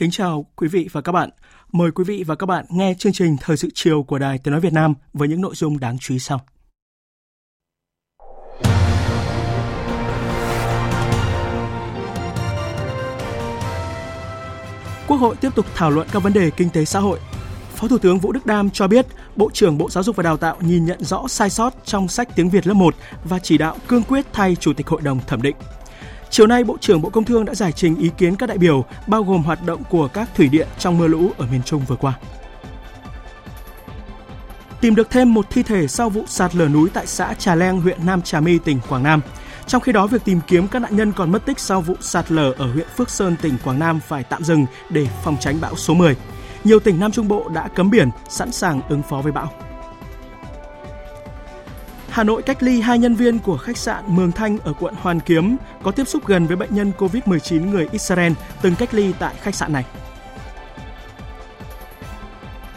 Kính chào quý vị và các bạn. Mời quý vị và các bạn nghe chương trình Thời sự chiều của Đài Tiếng Nói Việt Nam với những nội dung đáng chú ý sau. Quốc hội tiếp tục thảo luận các vấn đề kinh tế xã hội. Phó Thủ tướng Vũ Đức Đam cho biết, Bộ trưởng Bộ Giáo dục và Đào tạo nhìn nhận rõ sai sót trong sách tiếng Việt lớp 1 và chỉ đạo cương quyết thay Chủ tịch Hội đồng thẩm định. Chiều nay, Bộ trưởng Bộ Công Thương đã giải trình ý kiến các đại biểu, bao gồm hoạt động của các thủy điện trong mưa lũ ở miền Trung vừa qua. Tìm được thêm một thi thể sau vụ sạt lở núi tại xã Trà Leng, huyện Nam Trà My, tỉnh Quảng Nam. Trong khi đó, việc tìm kiếm các nạn nhân còn mất tích sau vụ sạt lở ở huyện Phước Sơn, tỉnh Quảng Nam phải tạm dừng để phòng tránh bão số 10. Nhiều tỉnh Nam Trung Bộ đã cấm biển, sẵn sàng ứng phó với bão. Hà Nội cách ly hai nhân viên của khách sạn Mường Thanh ở quận Hoàn Kiếm có tiếp xúc gần với bệnh nhân COVID-19 người Israel từng cách ly tại khách sạn này.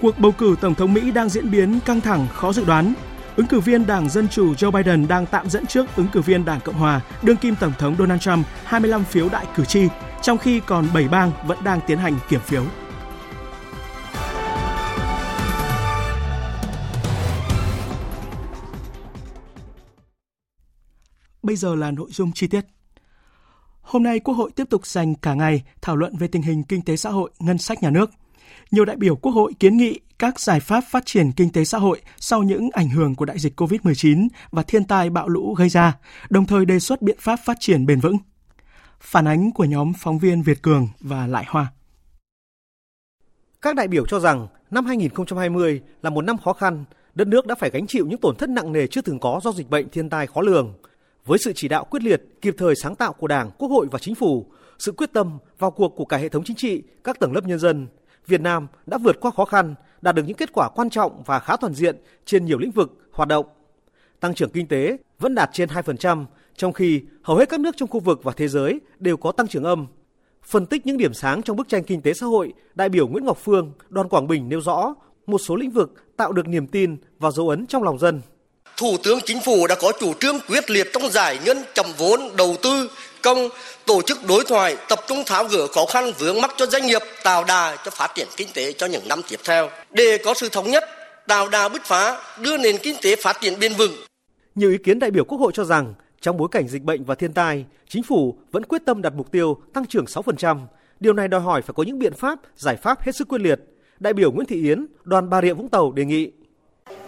Cuộc bầu cử Tổng thống Mỹ đang diễn biến căng thẳng, khó dự đoán. Ứng cử viên Đảng Dân Chủ Joe Biden đang tạm dẫn trước ứng cử viên Đảng Cộng Hòa, đương kim Tổng thống Donald Trump 25 phiếu đại cử tri, trong khi còn 7 bang vẫn đang tiến hành kiểm phiếu. Bây giờ là nội dung chi tiết. Hôm nay Quốc hội tiếp tục dành cả ngày thảo luận về tình hình kinh tế xã hội, ngân sách nhà nước. Nhiều đại biểu Quốc hội kiến nghị các giải pháp phát triển kinh tế xã hội sau những ảnh hưởng của đại dịch COVID-19 và thiên tai bão lũ gây ra, đồng thời đề xuất biện pháp phát triển bền vững. Phản ánh của nhóm phóng viên Việt Cường và Lại Hoa. Các đại biểu cho rằng năm 2020 là một năm khó khăn, đất nước đã phải gánh chịu những tổn thất nặng nề chưa từng có do dịch bệnh thiên tai khó lường – với sự chỉ đạo quyết liệt, kịp thời sáng tạo của Đảng, Quốc hội và Chính phủ, sự quyết tâm vào cuộc của cả hệ thống chính trị, các tầng lớp nhân dân, Việt Nam đã vượt qua khó khăn, đạt được những kết quả quan trọng và khá toàn diện trên nhiều lĩnh vực hoạt động. Tăng trưởng kinh tế vẫn đạt trên 2%, trong khi hầu hết các nước trong khu vực và thế giới đều có tăng trưởng âm. Phân tích những điểm sáng trong bức tranh kinh tế xã hội, đại biểu Nguyễn Ngọc Phương, đoàn Quảng Bình nêu rõ một số lĩnh vực tạo được niềm tin và dấu ấn trong lòng dân. Thủ tướng Chính phủ đã có chủ trương quyết liệt trong giải ngân chậm vốn đầu tư công tổ chức đối thoại tập trung tháo gỡ khó khăn vướng mắc cho doanh nghiệp tạo đà cho phát triển kinh tế cho những năm tiếp theo để có sự thống nhất tạo đà bứt phá đưa nền kinh tế phát triển bền vững nhiều ý kiến đại biểu quốc hội cho rằng trong bối cảnh dịch bệnh và thiên tai chính phủ vẫn quyết tâm đặt mục tiêu tăng trưởng 6%. Điều này đòi hỏi phải có những biện pháp, giải pháp hết sức quyết liệt. Đại biểu Nguyễn Thị Yến, đoàn Bà Rịa Vũng Tàu đề nghị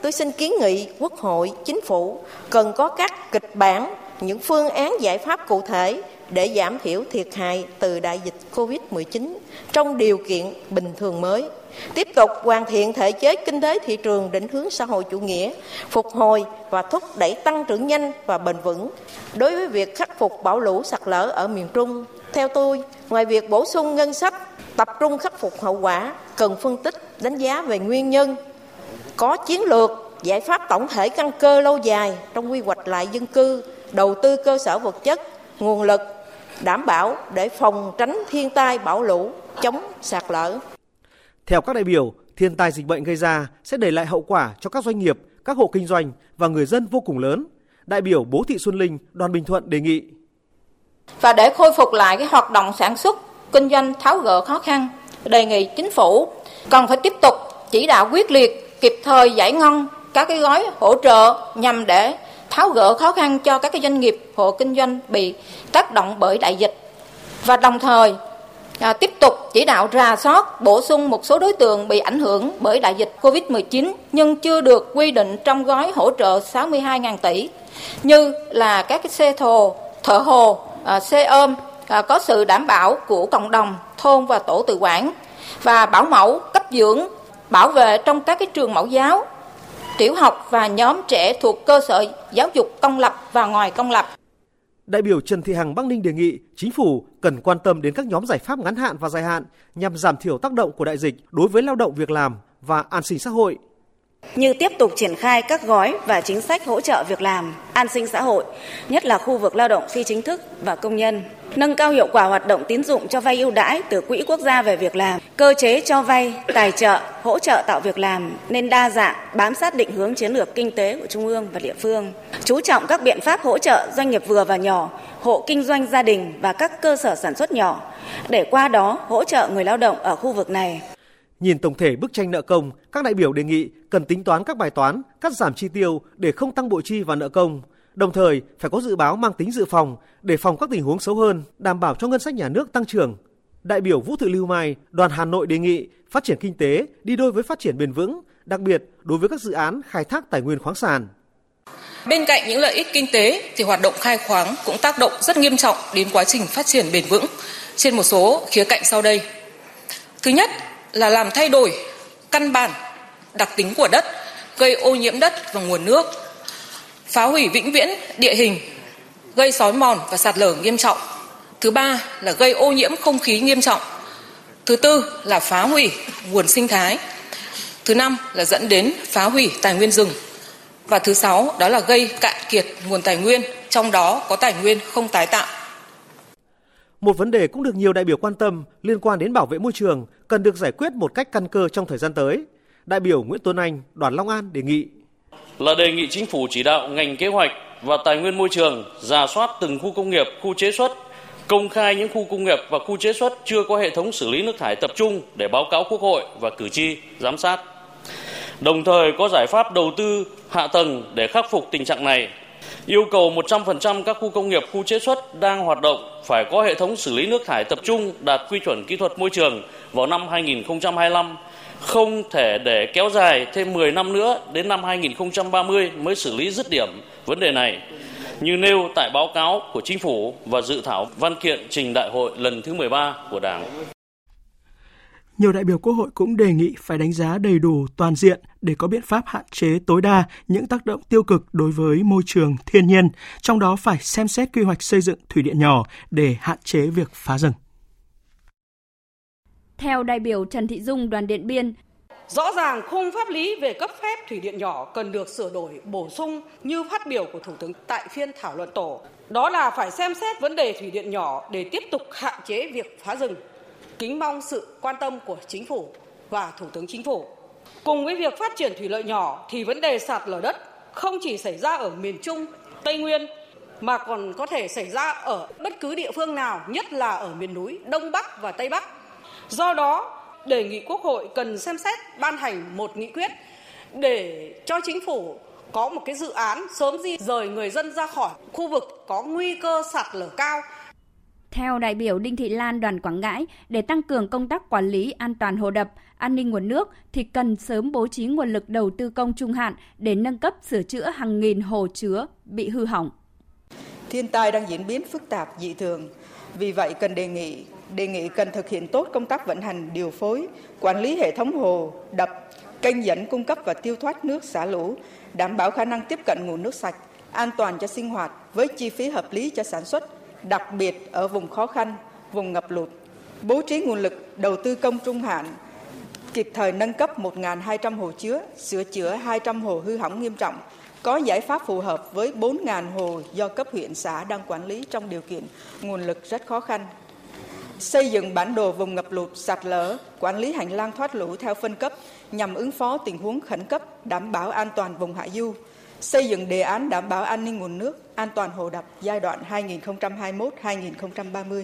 Tôi xin kiến nghị Quốc hội, Chính phủ cần có các kịch bản, những phương án giải pháp cụ thể để giảm thiểu thiệt hại từ đại dịch Covid-19 trong điều kiện bình thường mới. Tiếp tục hoàn thiện thể chế kinh tế thị trường định hướng xã hội chủ nghĩa, phục hồi và thúc đẩy tăng trưởng nhanh và bền vững. Đối với việc khắc phục bão lũ sạt lở ở miền Trung, theo tôi, ngoài việc bổ sung ngân sách, tập trung khắc phục hậu quả, cần phân tích, đánh giá về nguyên nhân, có chiến lược giải pháp tổng thể căn cơ lâu dài trong quy hoạch lại dân cư đầu tư cơ sở vật chất nguồn lực đảm bảo để phòng tránh thiên tai bão lũ chống sạt lở. Theo các đại biểu thiên tai dịch bệnh gây ra sẽ để lại hậu quả cho các doanh nghiệp các hộ kinh doanh và người dân vô cùng lớn. Đại biểu bố thị xuân linh đoàn bình thuận đề nghị. Và để khôi phục lại cái hoạt động sản xuất kinh doanh tháo gỡ khó khăn đề nghị chính phủ cần phải tiếp tục chỉ đạo quyết liệt kịp thời giải ngân các cái gói hỗ trợ nhằm để tháo gỡ khó khăn cho các cái doanh nghiệp hộ kinh doanh bị tác động bởi đại dịch. Và đồng thời à, tiếp tục chỉ đạo rà soát bổ sung một số đối tượng bị ảnh hưởng bởi đại dịch Covid-19 nhưng chưa được quy định trong gói hỗ trợ 62.000 tỷ như là các cái xe thồ, thợ hồ, à, xe ôm à, có sự đảm bảo của cộng đồng, thôn và tổ tự quản và bảo mẫu, cấp dưỡng, bảo vệ trong các cái trường mẫu giáo, tiểu học và nhóm trẻ thuộc cơ sở giáo dục công lập và ngoài công lập. Đại biểu Trần Thị Hằng Bắc Ninh đề nghị chính phủ cần quan tâm đến các nhóm giải pháp ngắn hạn và dài hạn nhằm giảm thiểu tác động của đại dịch đối với lao động việc làm và an sinh xã hội như tiếp tục triển khai các gói và chính sách hỗ trợ việc làm, an sinh xã hội, nhất là khu vực lao động phi chính thức và công nhân, nâng cao hiệu quả hoạt động tín dụng cho vay ưu đãi từ Quỹ quốc gia về việc làm, cơ chế cho vay, tài trợ, hỗ trợ tạo việc làm nên đa dạng, bám sát định hướng chiến lược kinh tế của trung ương và địa phương, chú trọng các biện pháp hỗ trợ doanh nghiệp vừa và nhỏ, hộ kinh doanh gia đình và các cơ sở sản xuất nhỏ để qua đó hỗ trợ người lao động ở khu vực này. Nhìn tổng thể bức tranh nợ công, các đại biểu đề nghị cần tính toán các bài toán, cắt giảm chi tiêu để không tăng bộ chi và nợ công. Đồng thời, phải có dự báo mang tính dự phòng để phòng các tình huống xấu hơn, đảm bảo cho ngân sách nhà nước tăng trưởng. Đại biểu Vũ Thị Lưu Mai, đoàn Hà Nội đề nghị phát triển kinh tế đi đôi với phát triển bền vững, đặc biệt đối với các dự án khai thác tài nguyên khoáng sản. Bên cạnh những lợi ích kinh tế thì hoạt động khai khoáng cũng tác động rất nghiêm trọng đến quá trình phát triển bền vững trên một số khía cạnh sau đây. Thứ nhất là làm thay đổi căn bản đặc tính của đất, gây ô nhiễm đất và nguồn nước, phá hủy vĩnh viễn địa hình, gây sói mòn và sạt lở nghiêm trọng. Thứ ba là gây ô nhiễm không khí nghiêm trọng. Thứ tư là phá hủy nguồn sinh thái. Thứ năm là dẫn đến phá hủy tài nguyên rừng. Và thứ sáu đó là gây cạn kiệt nguồn tài nguyên, trong đó có tài nguyên không tái tạo. Một vấn đề cũng được nhiều đại biểu quan tâm liên quan đến bảo vệ môi trường cần được giải quyết một cách căn cơ trong thời gian tới. Đại biểu Nguyễn Tuấn Anh, đoàn Long An đề nghị là đề nghị chính phủ chỉ đạo ngành kế hoạch và tài nguyên môi trường giả soát từng khu công nghiệp, khu chế xuất, công khai những khu công nghiệp và khu chế xuất chưa có hệ thống xử lý nước thải tập trung để báo cáo Quốc hội và cử tri giám sát. Đồng thời có giải pháp đầu tư hạ tầng để khắc phục tình trạng này yêu cầu 100% các khu công nghiệp, khu chế xuất đang hoạt động phải có hệ thống xử lý nước thải tập trung đạt quy chuẩn kỹ thuật môi trường vào năm 2025, không thể để kéo dài thêm 10 năm nữa đến năm 2030 mới xử lý dứt điểm vấn đề này như nêu tại báo cáo của chính phủ và dự thảo văn kiện trình đại hội lần thứ 13 của Đảng. Nhiều đại biểu Quốc hội cũng đề nghị phải đánh giá đầy đủ toàn diện để có biện pháp hạn chế tối đa những tác động tiêu cực đối với môi trường thiên nhiên, trong đó phải xem xét quy hoạch xây dựng thủy điện nhỏ để hạn chế việc phá rừng. Theo đại biểu Trần Thị Dung đoàn Điện Biên, Rõ ràng khung pháp lý về cấp phép thủy điện nhỏ cần được sửa đổi bổ sung như phát biểu của Thủ tướng tại phiên thảo luận tổ. Đó là phải xem xét vấn đề thủy điện nhỏ để tiếp tục hạn chế việc phá rừng kính mong sự quan tâm của chính phủ và thủ tướng chính phủ. Cùng với việc phát triển thủy lợi nhỏ thì vấn đề sạt lở đất không chỉ xảy ra ở miền Trung, Tây Nguyên mà còn có thể xảy ra ở bất cứ địa phương nào, nhất là ở miền núi Đông Bắc và Tây Bắc. Do đó, đề nghị Quốc hội cần xem xét ban hành một nghị quyết để cho chính phủ có một cái dự án sớm di rời người dân ra khỏi khu vực có nguy cơ sạt lở cao theo đại biểu Đinh Thị Lan đoàn Quảng Ngãi, để tăng cường công tác quản lý an toàn hồ đập, an ninh nguồn nước thì cần sớm bố trí nguồn lực đầu tư công trung hạn để nâng cấp sửa chữa hàng nghìn hồ chứa bị hư hỏng. Thiên tai đang diễn biến phức tạp dị thường, vì vậy cần đề nghị đề nghị cần thực hiện tốt công tác vận hành, điều phối, quản lý hệ thống hồ, đập, kênh dẫn cung cấp và tiêu thoát nước xả lũ, đảm bảo khả năng tiếp cận nguồn nước sạch, an toàn cho sinh hoạt với chi phí hợp lý cho sản xuất, đặc biệt ở vùng khó khăn, vùng ngập lụt, bố trí nguồn lực đầu tư công trung hạn, kịp thời nâng cấp 1.200 hồ chứa, sửa chữa 200 hồ hư hỏng nghiêm trọng, có giải pháp phù hợp với 4.000 hồ do cấp huyện xã đang quản lý trong điều kiện nguồn lực rất khó khăn. Xây dựng bản đồ vùng ngập lụt, sạt lở, quản lý hành lang thoát lũ theo phân cấp nhằm ứng phó tình huống khẩn cấp, đảm bảo an toàn vùng hạ du, xây dựng đề án đảm bảo an ninh nguồn nước, an toàn hồ đập giai đoạn 2021-2030.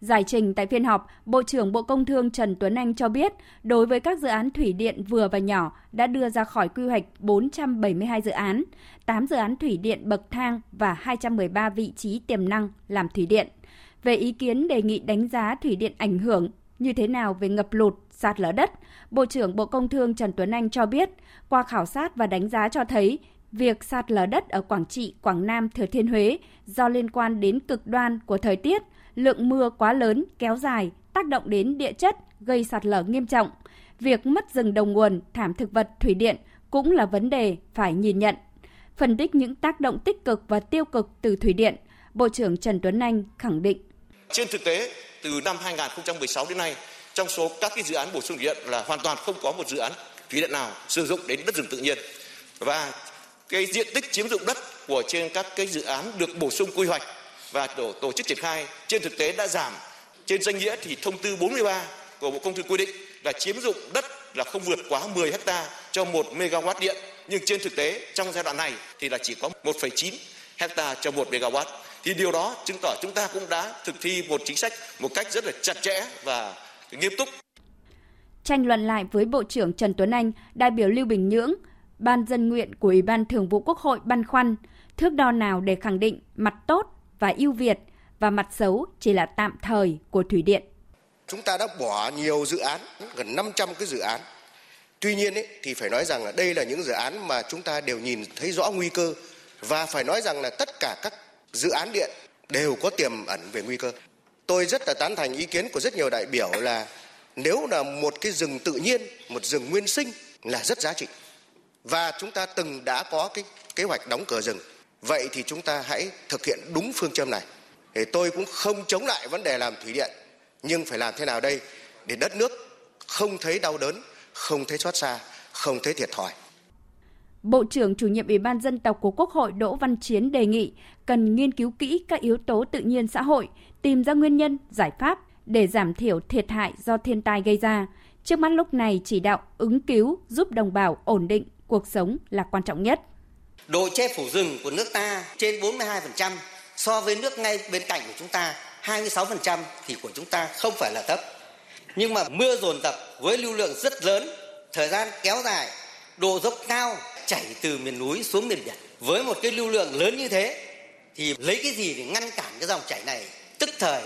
Giải trình tại phiên họp, Bộ trưởng Bộ Công Thương Trần Tuấn Anh cho biết, đối với các dự án thủy điện vừa và nhỏ đã đưa ra khỏi quy hoạch 472 dự án, 8 dự án thủy điện bậc thang và 213 vị trí tiềm năng làm thủy điện. Về ý kiến đề nghị đánh giá thủy điện ảnh hưởng như thế nào về ngập lụt, sạt lở đất, Bộ trưởng Bộ Công Thương Trần Tuấn Anh cho biết, qua khảo sát và đánh giá cho thấy việc sạt lở đất ở Quảng Trị, Quảng Nam, Thừa Thiên Huế do liên quan đến cực đoan của thời tiết, lượng mưa quá lớn, kéo dài, tác động đến địa chất, gây sạt lở nghiêm trọng. Việc mất rừng đầu nguồn, thảm thực vật, thủy điện cũng là vấn đề phải nhìn nhận. Phân tích những tác động tích cực và tiêu cực từ thủy điện, Bộ trưởng Trần Tuấn Anh khẳng định. Trên thực tế, từ năm 2016 đến nay, trong số các cái dự án bổ sung thủy điện là hoàn toàn không có một dự án thủy điện nào sử dụng đến đất rừng tự nhiên. Và cái diện tích chiếm dụng đất của trên các cái dự án được bổ sung quy hoạch và tổ, tổ chức triển khai trên thực tế đã giảm. Trên danh nghĩa thì thông tư 43 của Bộ Công Thương quy định là chiếm dụng đất là không vượt quá 10 hecta cho 1 megawatt điện. Nhưng trên thực tế trong giai đoạn này thì là chỉ có 1,9 hecta cho 1 megawatt thì điều đó chứng tỏ chúng ta cũng đã thực thi một chính sách một cách rất là chặt chẽ và nghiêm túc. Tranh luận lại với Bộ trưởng Trần Tuấn Anh, đại biểu Lưu Bình Nhưỡng, Ban dân nguyện của Ủy ban Thường vụ Quốc hội băn khoăn thước đo nào để khẳng định mặt tốt và ưu việt và mặt xấu chỉ là tạm thời của thủy điện. Chúng ta đã bỏ nhiều dự án, gần 500 cái dự án. Tuy nhiên ấy, thì phải nói rằng là đây là những dự án mà chúng ta đều nhìn thấy rõ nguy cơ và phải nói rằng là tất cả các dự án điện đều có tiềm ẩn về nguy cơ. Tôi rất là tán thành ý kiến của rất nhiều đại biểu là nếu là một cái rừng tự nhiên, một rừng nguyên sinh là rất giá trị. Và chúng ta từng đã có cái kế hoạch đóng cửa rừng. Vậy thì chúng ta hãy thực hiện đúng phương châm này. Thì tôi cũng không chống lại vấn đề làm thủy điện, nhưng phải làm thế nào đây để đất nước không thấy đau đớn, không thấy xót xa, không thấy thiệt thòi. Bộ trưởng chủ nhiệm Ủy ban dân tộc của Quốc hội Đỗ Văn Chiến đề nghị cần nghiên cứu kỹ các yếu tố tự nhiên xã hội, tìm ra nguyên nhân, giải pháp để giảm thiểu thiệt hại do thiên tai gây ra. Trước mắt lúc này chỉ đạo ứng cứu giúp đồng bào ổn định cuộc sống là quan trọng nhất. Độ che phủ rừng của nước ta trên 42% so với nước ngay bên cạnh của chúng ta 26% thì của chúng ta không phải là thấp. Nhưng mà mưa dồn dập với lưu lượng rất lớn, thời gian kéo dài, độ dốc cao chảy từ miền núi xuống miền biển. Với một cái lưu lượng lớn như thế, thì lấy cái gì để ngăn cản cái dòng chảy này? Tức thời,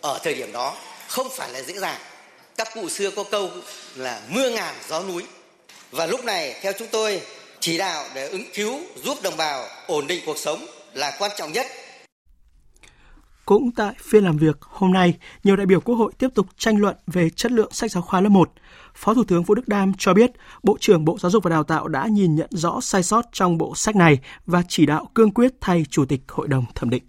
ở thời điểm đó, không phải là dễ dàng. Các cụ xưa có câu là mưa ngàn, gió núi. Và lúc này, theo chúng tôi, chỉ đạo để ứng cứu, giúp đồng bào ổn định cuộc sống là quan trọng nhất cũng tại phiên làm việc hôm nay, nhiều đại biểu Quốc hội tiếp tục tranh luận về chất lượng sách giáo khoa lớp 1. Phó Thủ tướng Vũ Đức Đam cho biết, Bộ trưởng Bộ Giáo dục và Đào tạo đã nhìn nhận rõ sai sót trong bộ sách này và chỉ đạo cương quyết thay Chủ tịch Hội đồng thẩm định.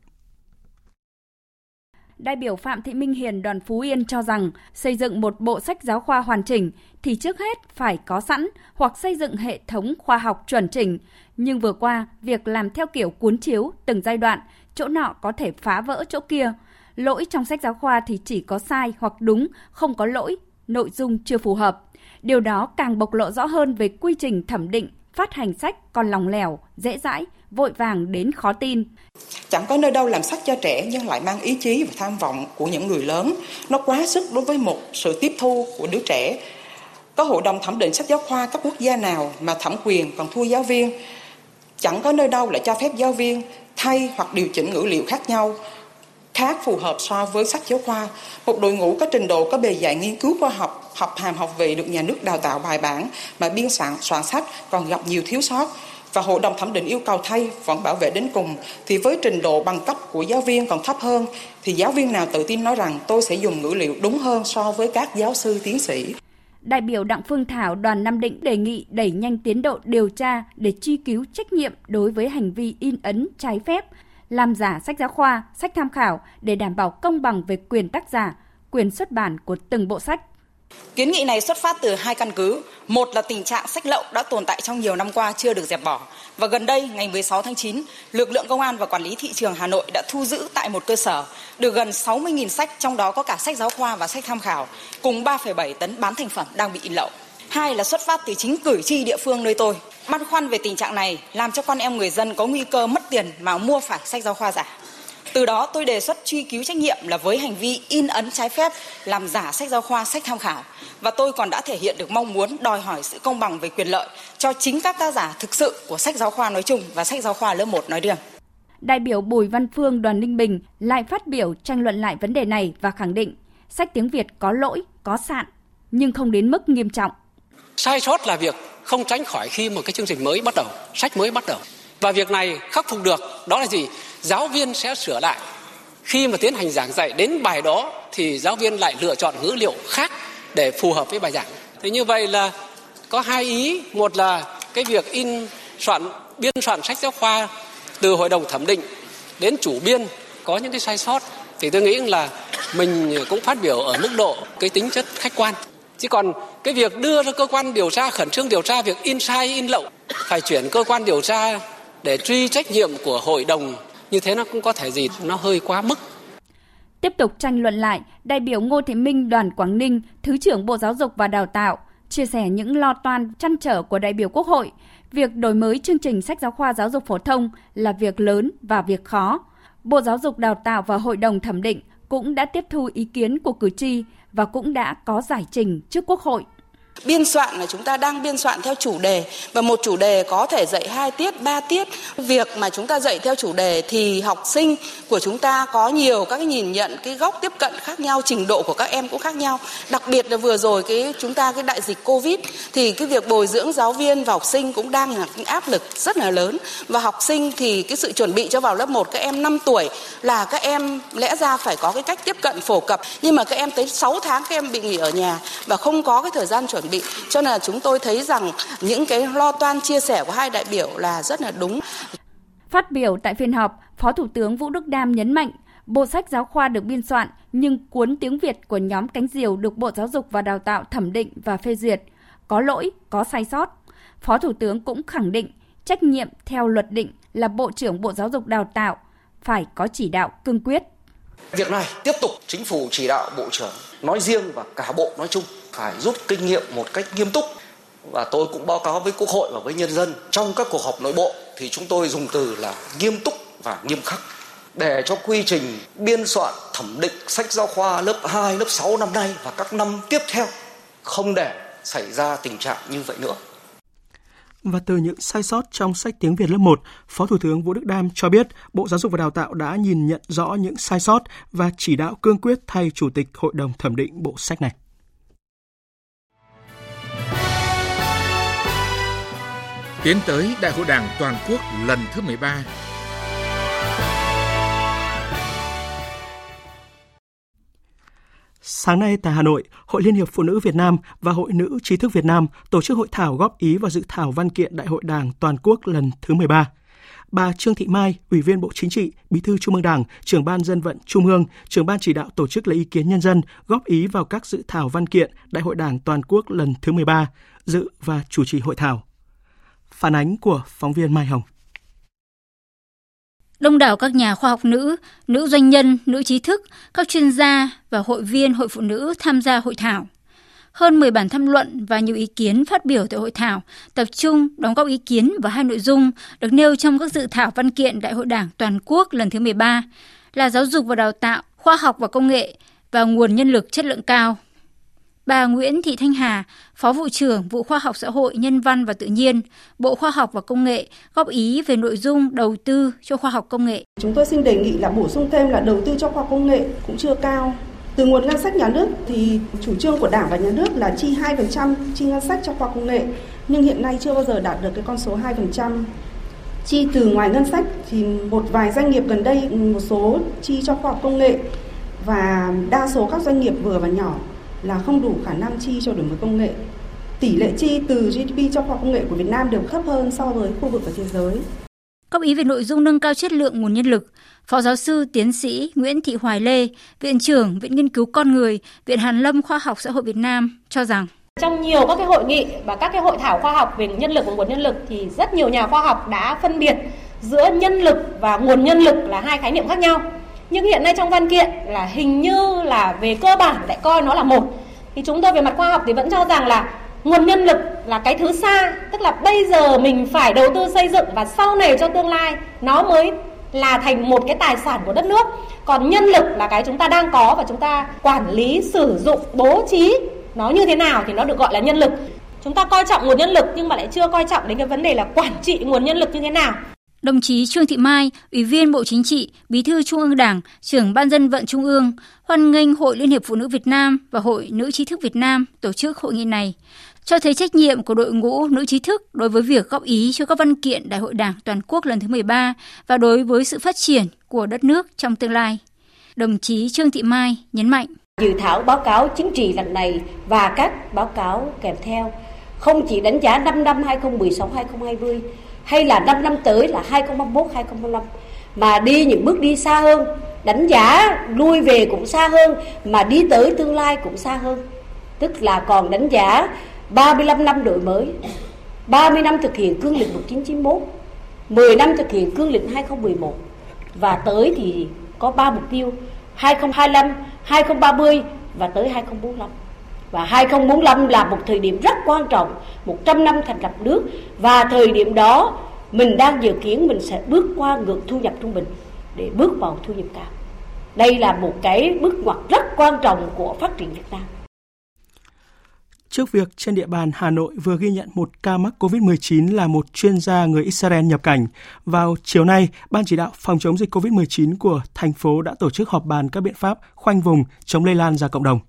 Đại biểu Phạm Thị Minh Hiền đoàn Phú Yên cho rằng xây dựng một bộ sách giáo khoa hoàn chỉnh thì trước hết phải có sẵn hoặc xây dựng hệ thống khoa học chuẩn chỉnh. Nhưng vừa qua, việc làm theo kiểu cuốn chiếu từng giai đoạn, chỗ nọ có thể phá vỡ chỗ kia. Lỗi trong sách giáo khoa thì chỉ có sai hoặc đúng, không có lỗi, nội dung chưa phù hợp. Điều đó càng bộc lộ rõ hơn về quy trình thẩm định, phát hành sách còn lòng lẻo, dễ dãi, vội vàng đến khó tin. Chẳng có nơi đâu làm sách cho trẻ nhưng lại mang ý chí và tham vọng của những người lớn. Nó quá sức đối với một sự tiếp thu của đứa trẻ. Có hội đồng thẩm định sách giáo khoa các quốc gia nào mà thẩm quyền còn thua giáo viên. Chẳng có nơi đâu lại cho phép giáo viên thay hoặc điều chỉnh ngữ liệu khác nhau khác phù hợp so với sách giáo khoa. Một đội ngũ có trình độ có bề dày nghiên cứu khoa học, học hàm học vị được nhà nước đào tạo bài bản mà biên soạn soạn sách còn gặp nhiều thiếu sót và hội đồng thẩm định yêu cầu thay vẫn bảo vệ đến cùng thì với trình độ bằng cấp của giáo viên còn thấp hơn thì giáo viên nào tự tin nói rằng tôi sẽ dùng ngữ liệu đúng hơn so với các giáo sư tiến sĩ. Đại biểu Đặng Phương Thảo đoàn Nam Định đề nghị đẩy nhanh tiến độ điều tra để truy cứu trách nhiệm đối với hành vi in ấn trái phép, làm giả sách giáo khoa, sách tham khảo để đảm bảo công bằng về quyền tác giả, quyền xuất bản của từng bộ sách. Kiến nghị này xuất phát từ hai căn cứ. Một là tình trạng sách lậu đã tồn tại trong nhiều năm qua chưa được dẹp bỏ. Và gần đây, ngày 16 tháng 9, lực lượng công an và quản lý thị trường Hà Nội đã thu giữ tại một cơ sở được gần 60.000 sách, trong đó có cả sách giáo khoa và sách tham khảo, cùng 3,7 tấn bán thành phẩm đang bị in lậu. Hai là xuất phát từ chính cử tri địa phương nơi tôi. Băn khoăn về tình trạng này làm cho con em người dân có nguy cơ mất tiền mà mua phải sách giáo khoa giả. Từ đó tôi đề xuất truy cứu trách nhiệm là với hành vi in ấn trái phép, làm giả sách giáo khoa, sách tham khảo. Và tôi còn đã thể hiện được mong muốn đòi hỏi sự công bằng về quyền lợi cho chính các tác giả thực sự của sách giáo khoa nói chung và sách giáo khoa lớp 1 nói riêng. Đại biểu Bùi Văn Phương đoàn Ninh Bình lại phát biểu tranh luận lại vấn đề này và khẳng định sách tiếng Việt có lỗi, có sạn, nhưng không đến mức nghiêm trọng. Sai sót là việc không tránh khỏi khi một cái chương trình mới bắt đầu, sách mới bắt đầu. Và việc này khắc phục được đó là gì? Giáo viên sẽ sửa lại. Khi mà tiến hành giảng dạy đến bài đó thì giáo viên lại lựa chọn ngữ liệu khác để phù hợp với bài giảng. Thế như vậy là có hai ý, một là cái việc in soạn biên soạn sách giáo khoa từ hội đồng thẩm định đến chủ biên có những cái sai sót thì tôi nghĩ là mình cũng phát biểu ở mức độ cái tính chất khách quan chứ còn cái việc đưa ra cơ quan điều tra khẩn trương điều tra việc in sai in lậu phải chuyển cơ quan điều tra để truy trách nhiệm của hội đồng như thế nó cũng có thể gì nó hơi quá mức Tiếp tục tranh luận lại, đại biểu Ngô Thị Minh đoàn Quảng Ninh, Thứ trưởng Bộ Giáo dục và Đào tạo, chia sẻ những lo toan chăn trở của đại biểu Quốc hội. Việc đổi mới chương trình sách giáo khoa giáo dục phổ thông là việc lớn và việc khó. Bộ Giáo dục Đào tạo và Hội đồng thẩm định cũng đã tiếp thu ý kiến của cử tri và cũng đã có giải trình trước Quốc hội. Biên soạn là chúng ta đang biên soạn theo chủ đề và một chủ đề có thể dạy 2 tiết, 3 tiết. Việc mà chúng ta dạy theo chủ đề thì học sinh của chúng ta có nhiều các cái nhìn nhận cái góc tiếp cận khác nhau, trình độ của các em cũng khác nhau. Đặc biệt là vừa rồi cái chúng ta cái đại dịch Covid thì cái việc bồi dưỡng giáo viên và học sinh cũng đang là cái áp lực rất là lớn và học sinh thì cái sự chuẩn bị cho vào lớp 1 các em 5 tuổi là các em lẽ ra phải có cái cách tiếp cận phổ cập nhưng mà các em tới 6 tháng các em bị nghỉ ở nhà và không có cái thời gian chuẩn chuẩn bị cho nên là chúng tôi thấy rằng những cái lo toan chia sẻ của hai đại biểu là rất là đúng. Phát biểu tại phiên họp, Phó Thủ tướng Vũ Đức Đam nhấn mạnh, bộ sách giáo khoa được biên soạn nhưng cuốn tiếng Việt của nhóm cánh diều được Bộ Giáo dục và Đào tạo thẩm định và phê duyệt, có lỗi, có sai sót. Phó Thủ tướng cũng khẳng định trách nhiệm theo luật định là Bộ trưởng Bộ Giáo dục Đào tạo phải có chỉ đạo cương quyết. Việc này tiếp tục chính phủ chỉ đạo Bộ trưởng nói riêng và cả Bộ nói chung phải rút kinh nghiệm một cách nghiêm túc và tôi cũng báo cáo với Quốc hội và với nhân dân trong các cuộc họp nội bộ thì chúng tôi dùng từ là nghiêm túc và nghiêm khắc để cho quy trình biên soạn thẩm định sách giáo khoa lớp 2, lớp 6 năm nay và các năm tiếp theo không để xảy ra tình trạng như vậy nữa. Và từ những sai sót trong sách tiếng Việt lớp 1, Phó Thủ tướng Vũ Đức Đam cho biết Bộ Giáo dục và Đào tạo đã nhìn nhận rõ những sai sót và chỉ đạo cương quyết thay Chủ tịch Hội đồng thẩm định bộ sách này. Tiến tới Đại hội Đảng toàn quốc lần thứ 13. Sáng nay tại Hà Nội, Hội Liên hiệp Phụ nữ Việt Nam và Hội Nữ trí thức Việt Nam tổ chức hội thảo góp ý vào dự thảo văn kiện Đại hội Đảng toàn quốc lần thứ 13. Bà Trương Thị Mai, Ủy viên Bộ Chính trị, Bí thư Trung ương Đảng, trưởng ban dân vận Trung ương, trưởng ban chỉ đạo tổ chức lấy ý kiến nhân dân góp ý vào các dự thảo văn kiện Đại hội Đảng toàn quốc lần thứ 13, dự và chủ trì hội thảo. Phản ánh của phóng viên Mai Hồng. Đông đảo các nhà khoa học nữ, nữ doanh nhân, nữ trí thức, các chuyên gia và hội viên hội phụ nữ tham gia hội thảo. Hơn 10 bản tham luận và nhiều ý kiến phát biểu tại hội thảo tập trung đóng góp ý kiến vào hai nội dung được nêu trong các dự thảo văn kiện Đại hội Đảng toàn quốc lần thứ 13 là giáo dục và đào tạo, khoa học và công nghệ và nguồn nhân lực chất lượng cao. Bà Nguyễn Thị Thanh Hà, Phó vụ trưởng vụ Khoa học Xã hội, Nhân văn và Tự nhiên, Bộ Khoa học và Công nghệ góp ý về nội dung đầu tư cho khoa học công nghệ. Chúng tôi xin đề nghị là bổ sung thêm là đầu tư cho khoa học công nghệ cũng chưa cao. Từ nguồn ngân sách nhà nước thì chủ trương của Đảng và Nhà nước là chi 2% chi ngân sách cho khoa học công nghệ, nhưng hiện nay chưa bao giờ đạt được cái con số 2%. Chi từ ngoài ngân sách thì một vài doanh nghiệp gần đây một số chi cho khoa học công nghệ và đa số các doanh nghiệp vừa và nhỏ là không đủ khả năng chi cho đổi mới công nghệ. Tỷ lệ chi từ GDP cho khoa học công nghệ của Việt Nam đều thấp hơn so với khu vực và thế giới. Góp ý về nội dung nâng cao chất lượng nguồn nhân lực, Phó giáo sư tiến sĩ Nguyễn Thị Hoài Lê, Viện trưởng Viện Nghiên cứu Con Người, Viện Hàn Lâm Khoa học Xã hội Việt Nam cho rằng trong nhiều các cái hội nghị và các cái hội thảo khoa học về nhân lực và nguồn nhân lực thì rất nhiều nhà khoa học đã phân biệt giữa nhân lực và nguồn nhân lực là hai khái niệm khác nhau nhưng hiện nay trong văn kiện là hình như là về cơ bản lại coi nó là một. Thì chúng tôi về mặt khoa học thì vẫn cho rằng là nguồn nhân lực là cái thứ xa, tức là bây giờ mình phải đầu tư xây dựng và sau này cho tương lai nó mới là thành một cái tài sản của đất nước. Còn nhân lực là cái chúng ta đang có và chúng ta quản lý, sử dụng, bố trí nó như thế nào thì nó được gọi là nhân lực. Chúng ta coi trọng nguồn nhân lực nhưng mà lại chưa coi trọng đến cái vấn đề là quản trị nguồn nhân lực như thế nào. Đồng chí Trương Thị Mai, Ủy viên Bộ Chính trị, Bí thư Trung ương Đảng, trưởng Ban dân vận Trung ương, hoan nghênh Hội Liên hiệp Phụ nữ Việt Nam và Hội Nữ trí thức Việt Nam tổ chức hội nghị này. cho thấy trách nhiệm của đội ngũ nữ trí thức đối với việc góp ý cho các văn kiện Đại hội Đảng toàn quốc lần thứ 13 và đối với sự phát triển của đất nước trong tương lai. Đồng chí Trương Thị Mai nhấn mạnh. Dự thảo báo cáo chính trị lần này và các báo cáo kèm theo không chỉ đánh giá 5 năm 2016-2020 hay là 5 năm tới là 2031 2025 mà đi những bước đi xa hơn, đánh giá lui về cũng xa hơn mà đi tới tương lai cũng xa hơn. Tức là còn đánh giá 35 năm đổi mới, 30 năm thực hiện cương lĩnh 1991, 10 năm thực hiện cương lĩnh 2011 và tới thì có 3 mục tiêu 2025, 2030 và tới 2045. Và 2045 là một thời điểm rất quan trọng, 100 năm thành lập nước và thời điểm đó mình đang dự kiến mình sẽ bước qua ngưỡng thu nhập trung bình để bước vào thu nhập cao. Đây là một cái bước ngoặt rất quan trọng của phát triển Việt Nam. Trước việc trên địa bàn Hà Nội vừa ghi nhận một ca mắc COVID-19 là một chuyên gia người Israel nhập cảnh, vào chiều nay, Ban chỉ đạo phòng chống dịch COVID-19 của thành phố đã tổ chức họp bàn các biện pháp khoanh vùng chống lây lan ra cộng đồng.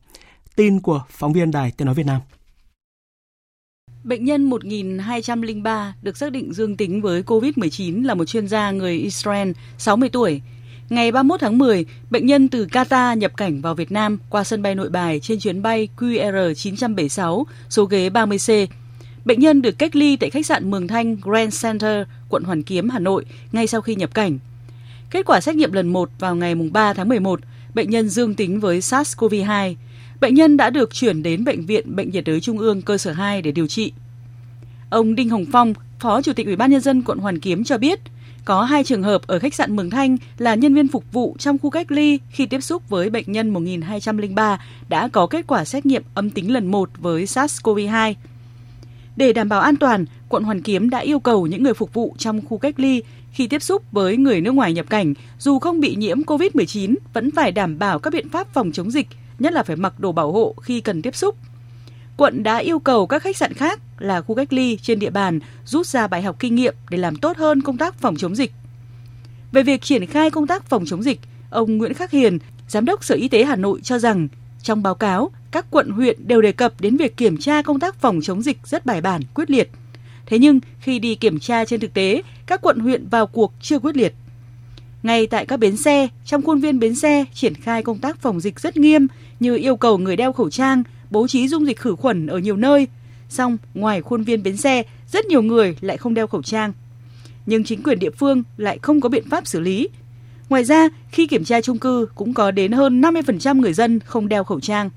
Tin của phóng viên Đài Tiếng Nói Việt Nam. Bệnh nhân 1203 được xác định dương tính với COVID-19 là một chuyên gia người Israel 60 tuổi. Ngày 31 tháng 10, bệnh nhân từ Qatar nhập cảnh vào Việt Nam qua sân bay nội bài trên chuyến bay QR976 số ghế 30C. Bệnh nhân được cách ly tại khách sạn Mường Thanh Grand Center, quận Hoàn Kiếm, Hà Nội ngay sau khi nhập cảnh. Kết quả xét nghiệm lần 1 vào ngày 3 tháng 11, bệnh nhân dương tính với SARS-CoV-2. Bệnh nhân đã được chuyển đến Bệnh viện Bệnh nhiệt đới Trung ương cơ sở 2 để điều trị. Ông Đinh Hồng Phong, Phó Chủ tịch Ủy ban Nhân dân quận Hoàn Kiếm cho biết, có hai trường hợp ở khách sạn Mường Thanh là nhân viên phục vụ trong khu cách ly khi tiếp xúc với bệnh nhân 1203 đã có kết quả xét nghiệm âm tính lần 1 với SARS-CoV-2. Để đảm bảo an toàn, quận Hoàn Kiếm đã yêu cầu những người phục vụ trong khu cách ly khi tiếp xúc với người nước ngoài nhập cảnh, dù không bị nhiễm COVID-19, vẫn phải đảm bảo các biện pháp phòng chống dịch, nhất là phải mặc đồ bảo hộ khi cần tiếp xúc. Quận đã yêu cầu các khách sạn khác là khu cách ly trên địa bàn rút ra bài học kinh nghiệm để làm tốt hơn công tác phòng chống dịch. Về việc triển khai công tác phòng chống dịch, ông Nguyễn Khắc Hiền, Giám đốc Sở Y tế Hà Nội cho rằng trong báo cáo, các quận huyện đều đề cập đến việc kiểm tra công tác phòng chống dịch rất bài bản, quyết liệt. Thế nhưng, khi đi kiểm tra trên thực tế, các quận huyện vào cuộc chưa quyết liệt. Ngay tại các bến xe, trong khuôn viên bến xe triển khai công tác phòng dịch rất nghiêm như yêu cầu người đeo khẩu trang, bố trí dung dịch khử khuẩn ở nhiều nơi. Song, ngoài khuôn viên bến xe, rất nhiều người lại không đeo khẩu trang. Nhưng chính quyền địa phương lại không có biện pháp xử lý. Ngoài ra, khi kiểm tra chung cư cũng có đến hơn 50% người dân không đeo khẩu trang.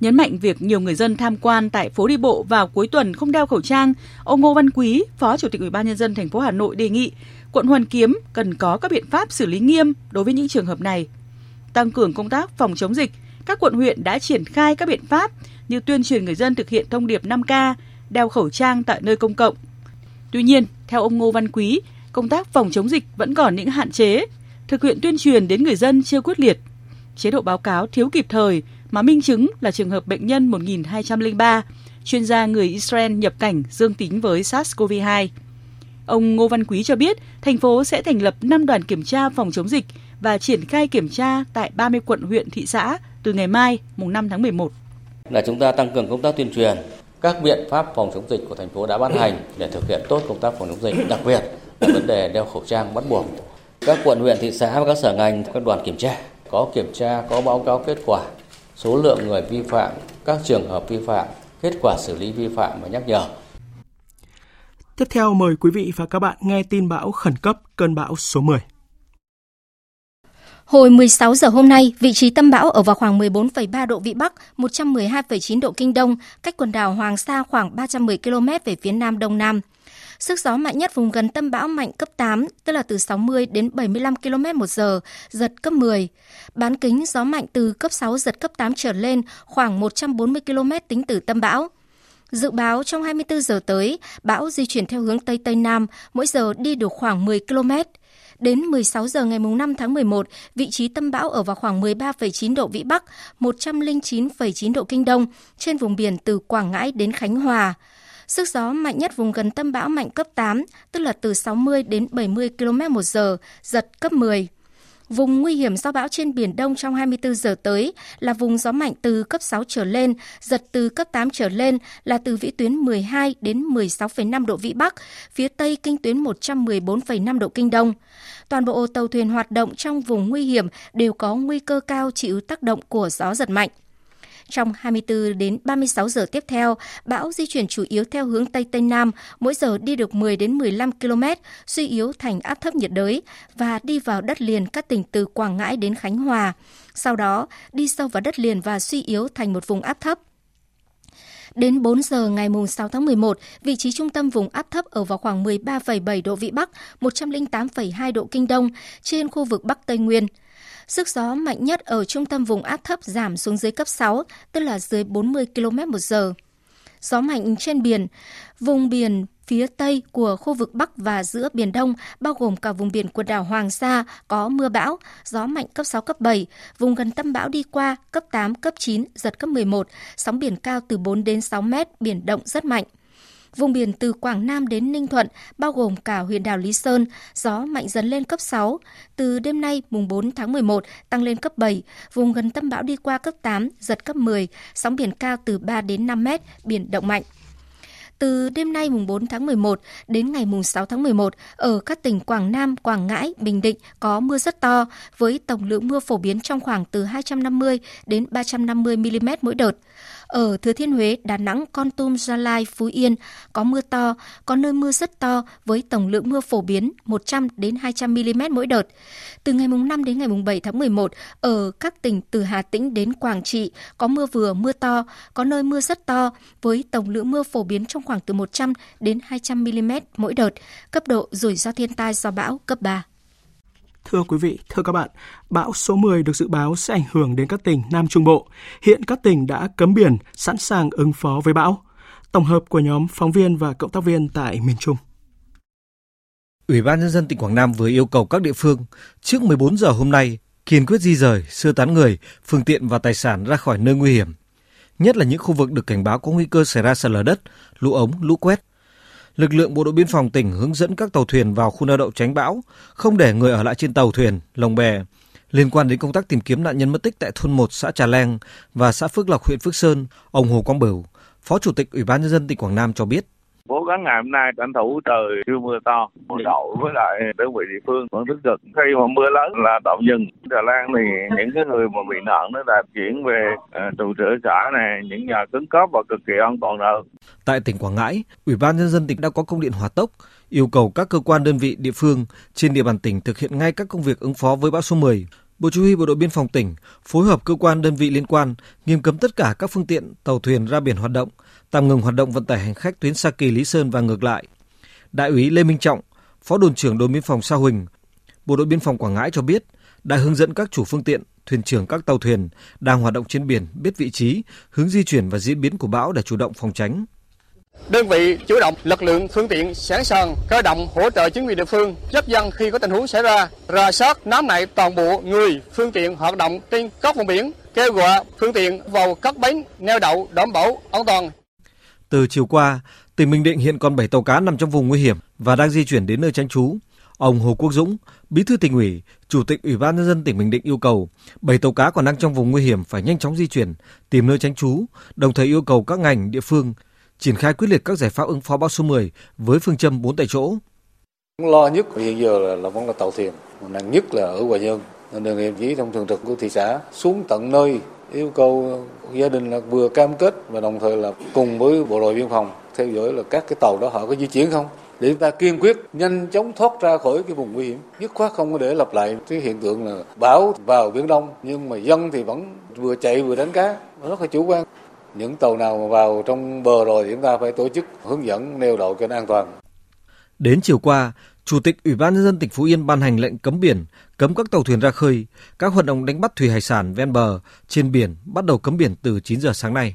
Nhấn mạnh việc nhiều người dân tham quan tại phố đi bộ vào cuối tuần không đeo khẩu trang, ông Ngô Văn Quý, Phó Chủ tịch Ủy ban nhân dân thành phố Hà Nội đề nghị quận Hoàn Kiếm cần có các biện pháp xử lý nghiêm đối với những trường hợp này. Tăng cường công tác phòng chống dịch, các quận huyện đã triển khai các biện pháp như tuyên truyền người dân thực hiện thông điệp 5K, đeo khẩu trang tại nơi công cộng. Tuy nhiên, theo ông Ngô Văn Quý, công tác phòng chống dịch vẫn còn những hạn chế, thực hiện tuyên truyền đến người dân chưa quyết liệt. Chế độ báo cáo thiếu kịp thời mà minh chứng là trường hợp bệnh nhân 1203, chuyên gia người Israel nhập cảnh dương tính với SARS-CoV-2. Ông Ngô Văn Quý cho biết, thành phố sẽ thành lập 5 đoàn kiểm tra phòng chống dịch và triển khai kiểm tra tại 30 quận huyện thị xã từ ngày mai, mùng 5 tháng 11. Là chúng ta tăng cường công tác tuyên truyền các biện pháp phòng chống dịch của thành phố đã ban hành để thực hiện tốt công tác phòng chống dịch, đặc biệt là vấn đề đeo khẩu trang bắt buộc. Các quận huyện thị xã và các sở ngành, các đoàn kiểm tra có kiểm tra, có báo cáo kết quả, số lượng người vi phạm, các trường hợp vi phạm, kết quả xử lý vi phạm và nhắc nhở. Tiếp theo mời quý vị và các bạn nghe tin bão khẩn cấp cơn bão số 10. Hồi 16 giờ hôm nay, vị trí tâm bão ở vào khoảng 14,3 độ Vĩ Bắc, 112,9 độ Kinh Đông, cách quần đảo Hoàng Sa khoảng 310 km về phía Nam Đông Nam. Sức gió mạnh nhất vùng gần tâm bão mạnh cấp 8, tức là từ 60 đến 75 km một giờ, giật cấp 10. Bán kính gió mạnh từ cấp 6 giật cấp 8 trở lên, khoảng 140 km tính từ tâm bão. Dự báo trong 24 giờ tới, bão di chuyển theo hướng Tây Tây Nam, mỗi giờ đi được khoảng 10 km. Đến 16 giờ ngày 5 tháng 11, vị trí tâm bão ở vào khoảng 13,9 độ Vĩ Bắc, 109,9 độ Kinh Đông, trên vùng biển từ Quảng Ngãi đến Khánh Hòa. Sức gió mạnh nhất vùng gần tâm bão mạnh cấp 8, tức là từ 60 đến 70 km một giờ, giật cấp 10. Vùng nguy hiểm do bão trên Biển Đông trong 24 giờ tới là vùng gió mạnh từ cấp 6 trở lên, giật từ cấp 8 trở lên là từ vĩ tuyến 12 đến 16,5 độ vĩ Bắc, phía Tây kinh tuyến 114,5 độ kinh Đông. Toàn bộ tàu thuyền hoạt động trong vùng nguy hiểm đều có nguy cơ cao chịu tác động của gió giật mạnh. Trong 24 đến 36 giờ tiếp theo, bão di chuyển chủ yếu theo hướng Tây Tây Nam, mỗi giờ đi được 10 đến 15 km, suy yếu thành áp thấp nhiệt đới và đi vào đất liền các tỉnh từ Quảng Ngãi đến Khánh Hòa. Sau đó, đi sâu vào đất liền và suy yếu thành một vùng áp thấp. Đến 4 giờ ngày 6 tháng 11, vị trí trung tâm vùng áp thấp ở vào khoảng 13,7 độ Vĩ Bắc, 108,2 độ Kinh Đông trên khu vực Bắc Tây Nguyên. Sức gió mạnh nhất ở trung tâm vùng áp thấp giảm xuống dưới cấp 6, tức là dưới 40 km một giờ. Gió mạnh trên biển, vùng biển phía tây của khu vực Bắc và giữa Biển Đông, bao gồm cả vùng biển quần đảo Hoàng Sa, có mưa bão, gió mạnh cấp 6, cấp 7, vùng gần tâm bão đi qua cấp 8, cấp 9, giật cấp 11, sóng biển cao từ 4 đến 6 mét, biển động rất mạnh. Vùng biển từ Quảng Nam đến Ninh Thuận, bao gồm cả huyện đảo Lý Sơn, gió mạnh dần lên cấp 6. Từ đêm nay, mùng 4 tháng 11, tăng lên cấp 7. Vùng gần tâm bão đi qua cấp 8, giật cấp 10. Sóng biển cao từ 3 đến 5 mét, biển động mạnh. Từ đêm nay mùng 4 tháng 11 đến ngày mùng 6 tháng 11, ở các tỉnh Quảng Nam, Quảng Ngãi, Bình Định có mưa rất to với tổng lượng mưa phổ biến trong khoảng từ 250 đến 350 mm mỗi đợt. Ở Thừa Thiên Huế, Đà Nẵng, Con Tum, Gia Lai, Phú Yên có mưa to, có nơi mưa rất to với tổng lượng mưa phổ biến 100 đến 200 mm mỗi đợt. Từ ngày mùng 5 đến ngày mùng 7 tháng 11, ở các tỉnh từ Hà Tĩnh đến Quảng Trị có mưa vừa, mưa to, có nơi mưa rất to với tổng lượng mưa phổ biến trong khoảng từ 100 đến 200 mm mỗi đợt, cấp độ rủi ro thiên tai do bão cấp 3. Thưa quý vị, thưa các bạn, bão số 10 được dự báo sẽ ảnh hưởng đến các tỉnh Nam Trung Bộ. Hiện các tỉnh đã cấm biển, sẵn sàng ứng phó với bão. Tổng hợp của nhóm phóng viên và cộng tác viên tại miền Trung. Ủy ban nhân dân tỉnh Quảng Nam vừa yêu cầu các địa phương trước 14 giờ hôm nay kiên quyết di rời, sơ tán người, phương tiện và tài sản ra khỏi nơi nguy hiểm, nhất là những khu vực được cảnh báo có nguy cơ xảy ra sạt lở đất, lũ ống, lũ quét, lực lượng bộ đội biên phòng tỉnh hướng dẫn các tàu thuyền vào khu neo đậu tránh bão, không để người ở lại trên tàu thuyền, lồng bè. Liên quan đến công tác tìm kiếm nạn nhân mất tích tại thôn 1 xã Trà Leng và xã Phước Lộc huyện Phước Sơn, ông Hồ Quang Bửu, Phó Chủ tịch Ủy ban nhân dân tỉnh Quảng Nam cho biết cố gắng ngày hôm nay tranh thủ trời chưa mưa to bộ đội với lại đơn vị địa phương vẫn tích cực. Khi mà mưa lớn là tạm dừng. Đà Lan thì những cái người mà bị nạn nó đã chuyển về uh, trụ sở xã này những nhà cứng cấp và cực kỳ an toàn rồi tại tỉnh Quảng Ngãi Ủy ban nhân dân tỉnh đã có công điện hỏa tốc yêu cầu các cơ quan đơn vị địa phương trên địa bàn tỉnh thực hiện ngay các công việc ứng phó với bão số 10 Bộ Chỉ huy Bộ đội Biên phòng tỉnh phối hợp cơ quan đơn vị liên quan nghiêm cấm tất cả các phương tiện tàu thuyền ra biển hoạt động, tạm ngừng hoạt động vận tải hành khách tuyến Sa Kỳ Lý Sơn và ngược lại. Đại úy Lê Minh Trọng, Phó đồn trưởng đồn biên phòng Sa Huỳnh, Bộ đội biên phòng Quảng Ngãi cho biết đã hướng dẫn các chủ phương tiện, thuyền trưởng các tàu thuyền đang hoạt động trên biển biết vị trí, hướng di chuyển và diễn biến của bão để chủ động phòng tránh. Đơn vị chủ động lực lượng phương tiện sẵn sàng cơ động hỗ trợ chính quyền địa phương giúp dân khi có tình huống xảy ra, rà soát nắm lại toàn bộ người phương tiện hoạt động trên các vùng biển, kêu gọi phương tiện vào các bến neo đậu đảm bảo an toàn. Từ chiều qua, tỉnh Bình Định hiện còn 7 tàu cá nằm trong vùng nguy hiểm và đang di chuyển đến nơi tránh trú. Ông Hồ Quốc Dũng, Bí thư tỉnh ủy, Chủ tịch Ủy ban nhân dân tỉnh Bình Định yêu cầu 7 tàu cá còn đang trong vùng nguy hiểm phải nhanh chóng di chuyển, tìm nơi tránh trú, đồng thời yêu cầu các ngành địa phương triển khai quyết liệt các giải pháp ứng phó bão số 10 với phương châm 4 tại chỗ. Lo nhất hiện giờ là, là vẫn là tàu thuyền, nặng nhất là ở Hòa Nhơn. Nên nhiệm chỉ trong thường trực của thị xã xuống tận nơi yêu cầu gia đình là vừa cam kết và đồng thời là cùng với bộ đội biên phòng theo dõi là các cái tàu đó họ có di chuyển không? Để chúng ta kiên quyết nhanh chóng thoát ra khỏi cái vùng nguy hiểm. Nhất khoát không có để lặp lại cái hiện tượng là bão vào biển đông nhưng mà dân thì vẫn vừa chạy vừa đánh cá rất là chủ quan. Những tàu nào mà vào trong bờ rồi thì chúng ta phải tổ chức hướng dẫn neo đậu cho nó an toàn. Đến chiều qua, Chủ tịch Ủy ban nhân dân tỉnh Phú Yên ban hành lệnh cấm biển, cấm các tàu thuyền ra khơi, các hoạt động đánh bắt thủy hải sản ven bờ, trên biển bắt đầu cấm biển từ 9 giờ sáng nay.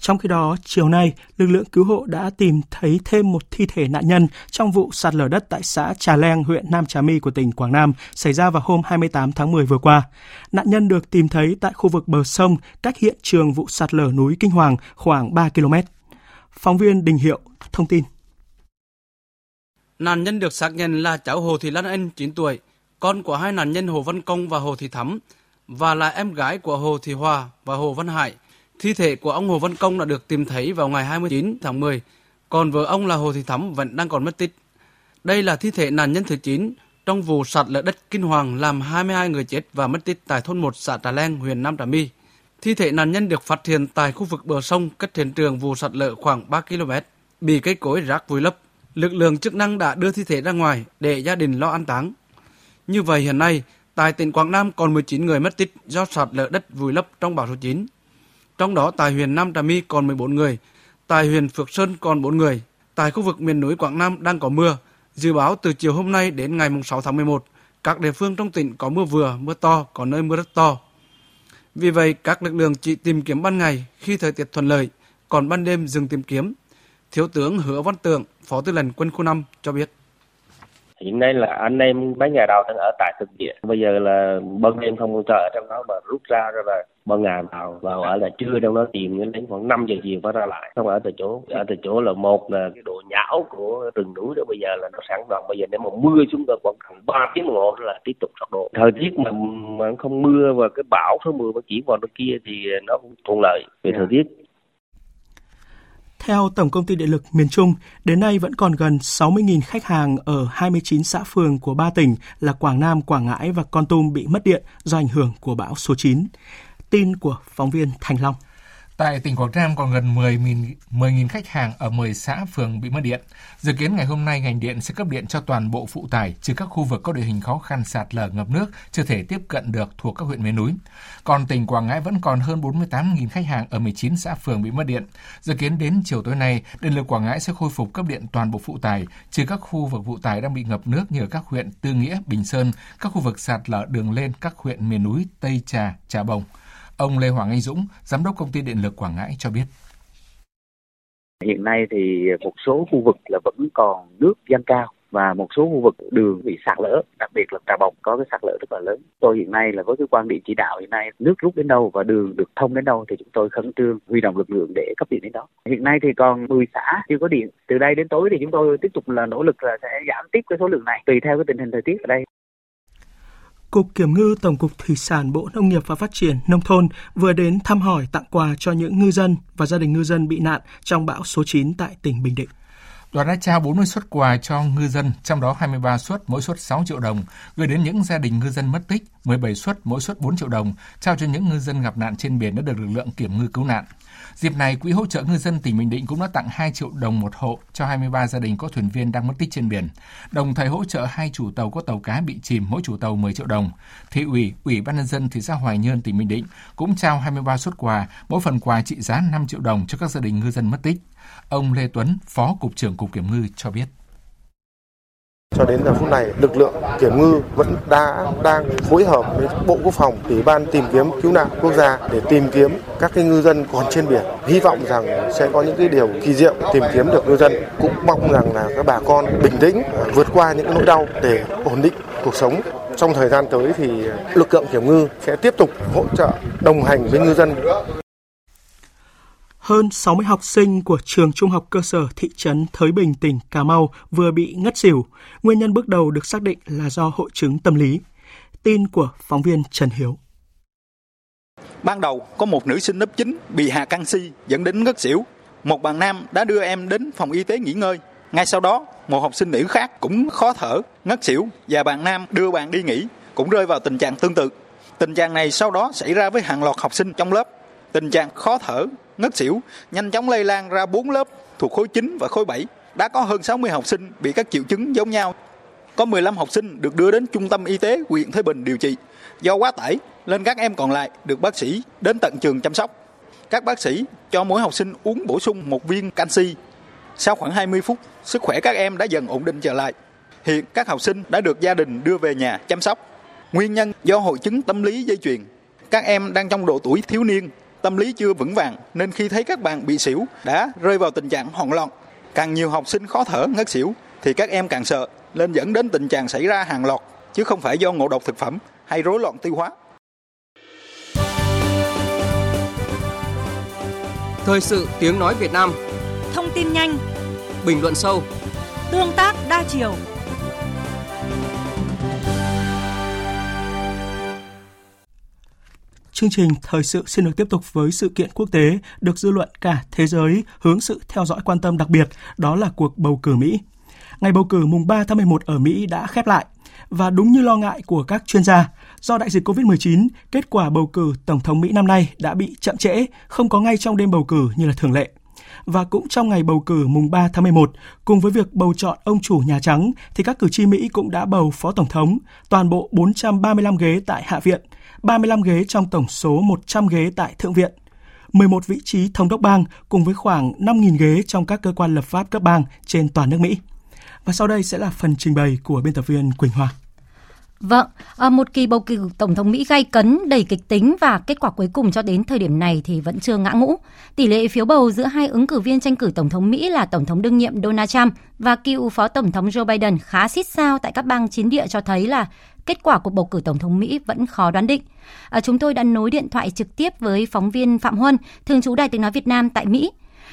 Trong khi đó, chiều nay, lực lượng cứu hộ đã tìm thấy thêm một thi thể nạn nhân trong vụ sạt lở đất tại xã Trà Leng, huyện Nam Trà My của tỉnh Quảng Nam xảy ra vào hôm 28 tháng 10 vừa qua. Nạn nhân được tìm thấy tại khu vực bờ sông cách hiện trường vụ sạt lở núi Kinh Hoàng khoảng 3 km. Phóng viên Đình Hiệu thông tin. Nạn nhân được xác nhận là cháu Hồ Thị Lan Anh, 9 tuổi, con của hai nạn nhân Hồ Văn Công và Hồ Thị Thắm và là em gái của Hồ Thị Hòa và Hồ Văn Hải. Thi thể của ông Hồ Văn Công đã được tìm thấy vào ngày 29 tháng 10, còn vợ ông là Hồ Thị Thắm vẫn đang còn mất tích. Đây là thi thể nạn nhân thứ 9 trong vụ sạt lở đất kinh hoàng làm 22 người chết và mất tích tại thôn 1 xã Trà leng huyện Nam Trà My. Thi thể nạn nhân được phát hiện tại khu vực bờ sông cách hiện trường vụ sạt lở khoảng 3 km, bị cây cối rác vùi lấp. Lực lượng chức năng đã đưa thi thể ra ngoài để gia đình lo an táng. Như vậy hiện nay, tại tỉnh Quảng Nam còn 19 người mất tích do sạt lở đất vùi lấp trong bão số 9. Trong đó tại huyện Nam Trà My còn 14 người, tại huyện Phước Sơn còn 4 người. Tại khu vực miền núi Quảng Nam đang có mưa, dự báo từ chiều hôm nay đến ngày 6 tháng 11, các địa phương trong tỉnh có mưa vừa, mưa to, có nơi mưa rất to. Vì vậy, các lực lượng chỉ tìm kiếm ban ngày khi thời tiết thuận lợi, còn ban đêm dừng tìm kiếm. Thiếu tướng Hứa Văn Tường, Phó Tư lệnh Quân khu 5 cho biết. Hiện nay là anh em mấy ngày đầu đang ở tại thực địa. Bây giờ là ban đêm không cho ở trong đó mà rút ra rồi là ban ngày vào vào ở là trưa trong đó tìm đến khoảng 5 giờ chiều mới ra lại. Không ở từ chỗ ở từ chỗ là một là cái độ nhão của rừng núi đó bây giờ là nó sẵn đoạn bây giờ nếu mà mưa chúng ta khoảng khoảng ba tiếng đồng hồ là tiếp tục sọt độ. Thời tiết mà mà không mưa và cái bão số mưa nó chỉ vào nó kia thì nó cũng thuận lợi về thời tiết theo Tổng công ty Điện lực miền Trung, đến nay vẫn còn gần 60.000 khách hàng ở 29 xã phường của ba tỉnh là Quảng Nam, Quảng Ngãi và Con Tum bị mất điện do ảnh hưởng của bão số 9. Tin của phóng viên Thành Long. Tại tỉnh Quảng Nam còn gần 10.000 10 khách hàng ở 10 xã phường bị mất điện. Dự kiến ngày hôm nay ngành điện sẽ cấp điện cho toàn bộ phụ tải trừ các khu vực có địa hình khó khăn sạt lở ngập nước chưa thể tiếp cận được thuộc các huyện miền núi. Còn tỉnh Quảng Ngãi vẫn còn hơn 48.000 khách hàng ở 19 xã phường bị mất điện. Dự kiến đến chiều tối nay, điện lực Quảng Ngãi sẽ khôi phục cấp điện toàn bộ phụ tải trừ các khu vực phụ tải đang bị ngập nước như ở các huyện Tư Nghĩa, Bình Sơn, các khu vực sạt lở đường lên các huyện miền núi Tây Trà, Trà Bồng. Ông Lê Hoàng Anh Dũng, Giám đốc Công ty Điện lực Quảng Ngãi cho biết. Hiện nay thì một số khu vực là vẫn còn nước dâng cao và một số khu vực đường bị sạt lở, đặc biệt là Trà Bồng có cái sạt lở rất là lớn. Tôi hiện nay là với cái quan điểm chỉ đạo hiện nay nước rút đến đâu và đường được thông đến đâu thì chúng tôi khẩn trương huy động lực lượng để cấp điện đến đó. Hiện nay thì còn 10 xã chưa có điện. Từ đây đến tối thì chúng tôi tiếp tục là nỗ lực là sẽ giảm tiếp cái số lượng này tùy theo cái tình hình thời tiết ở đây. Cục Kiểm ngư Tổng cục Thủy sản Bộ Nông nghiệp và Phát triển Nông thôn vừa đến thăm hỏi tặng quà cho những ngư dân và gia đình ngư dân bị nạn trong bão số 9 tại tỉnh Bình Định. Đoàn đã trao 40 suất quà cho ngư dân, trong đó 23 suất mỗi suất 6 triệu đồng, gửi đến những gia đình ngư dân mất tích, 17 suất mỗi suất 4 triệu đồng, trao cho những ngư dân gặp nạn trên biển đã được lực lượng kiểm ngư cứu nạn. Dịp này, Quỹ hỗ trợ ngư dân tỉnh Bình Định cũng đã tặng 2 triệu đồng một hộ cho 23 gia đình có thuyền viên đang mất tích trên biển, đồng thời hỗ trợ hai chủ tàu có tàu cá bị chìm mỗi chủ tàu 10 triệu đồng. Thị ủy, Ủy ban nhân dân thị xã Hoài Nhơn tỉnh Bình Định cũng trao 23 suất quà, mỗi phần quà trị giá 5 triệu đồng cho các gia đình ngư dân mất tích. Ông Lê Tuấn, Phó Cục trưởng Cục Kiểm ngư cho biết. Cho đến giờ phút này, lực lượng kiểm ngư vẫn đã đang phối hợp với Bộ Quốc phòng, Ủy ban tìm kiếm cứu nạn quốc gia để tìm kiếm các cái ngư dân còn trên biển. Hy vọng rằng sẽ có những cái điều kỳ diệu tìm kiếm được ngư dân. Cũng mong rằng là các bà con bình tĩnh vượt qua những nỗi đau để ổn định cuộc sống. Trong thời gian tới thì lực lượng kiểm ngư sẽ tiếp tục hỗ trợ đồng hành với ngư dân hơn 60 học sinh của trường trung học cơ sở thị trấn Thới Bình, tỉnh Cà Mau vừa bị ngất xỉu. Nguyên nhân bước đầu được xác định là do hội chứng tâm lý. Tin của phóng viên Trần Hiếu. Ban đầu có một nữ sinh lớp 9 bị hạ canxi dẫn đến ngất xỉu. Một bạn nam đã đưa em đến phòng y tế nghỉ ngơi. Ngay sau đó, một học sinh nữ khác cũng khó thở, ngất xỉu và bạn nam đưa bạn đi nghỉ cũng rơi vào tình trạng tương tự. Tình trạng này sau đó xảy ra với hàng loạt học sinh trong lớp. Tình trạng khó thở, ngất xỉu nhanh chóng lây lan ra 4 lớp thuộc khối 9 và khối 7. Đã có hơn 60 học sinh bị các triệu chứng giống nhau. Có 15 học sinh được đưa đến trung tâm y tế huyện Thới Bình điều trị. Do quá tải, nên các em còn lại được bác sĩ đến tận trường chăm sóc. Các bác sĩ cho mỗi học sinh uống bổ sung một viên canxi. Sau khoảng 20 phút, sức khỏe các em đã dần ổn định trở lại. Hiện các học sinh đã được gia đình đưa về nhà chăm sóc. Nguyên nhân do hội chứng tâm lý dây chuyền. Các em đang trong độ tuổi thiếu niên tâm lý chưa vững vàng nên khi thấy các bạn bị xỉu đã rơi vào tình trạng hoảng loạn. Càng nhiều học sinh khó thở, ngất xỉu thì các em càng sợ nên dẫn đến tình trạng xảy ra hàng loạt chứ không phải do ngộ độc thực phẩm hay rối loạn tiêu hóa. Thời sự tiếng nói Việt Nam Thông tin nhanh Bình luận sâu Tương tác đa chiều chương trình thời sự xin được tiếp tục với sự kiện quốc tế được dư luận cả thế giới hướng sự theo dõi quan tâm đặc biệt, đó là cuộc bầu cử Mỹ. Ngày bầu cử mùng 3 tháng 11 ở Mỹ đã khép lại và đúng như lo ngại của các chuyên gia, do đại dịch COVID-19, kết quả bầu cử tổng thống Mỹ năm nay đã bị chậm trễ, không có ngay trong đêm bầu cử như là thường lệ. Và cũng trong ngày bầu cử mùng 3 tháng 11, cùng với việc bầu chọn ông chủ Nhà Trắng, thì các cử tri Mỹ cũng đã bầu phó tổng thống, toàn bộ 435 ghế tại Hạ viện, 35 ghế trong tổng số 100 ghế tại Thượng viện. 11 vị trí thống đốc bang cùng với khoảng 5.000 ghế trong các cơ quan lập pháp cấp bang trên toàn nước Mỹ. Và sau đây sẽ là phần trình bày của biên tập viên Quỳnh Hoa. Vâng, à, một kỳ bầu cử tổng thống Mỹ gay cấn, đầy kịch tính và kết quả cuối cùng cho đến thời điểm này thì vẫn chưa ngã ngũ. Tỷ lệ phiếu bầu giữa hai ứng cử viên tranh cử tổng thống Mỹ là tổng thống đương nhiệm Donald Trump và cựu phó tổng thống Joe Biden khá xít sao tại các bang chiến địa cho thấy là kết quả cuộc bầu cử tổng thống Mỹ vẫn khó đoán định. À, chúng tôi đã nối điện thoại trực tiếp với phóng viên Phạm Huân, thường trú Đài tiếng nói Việt Nam tại Mỹ.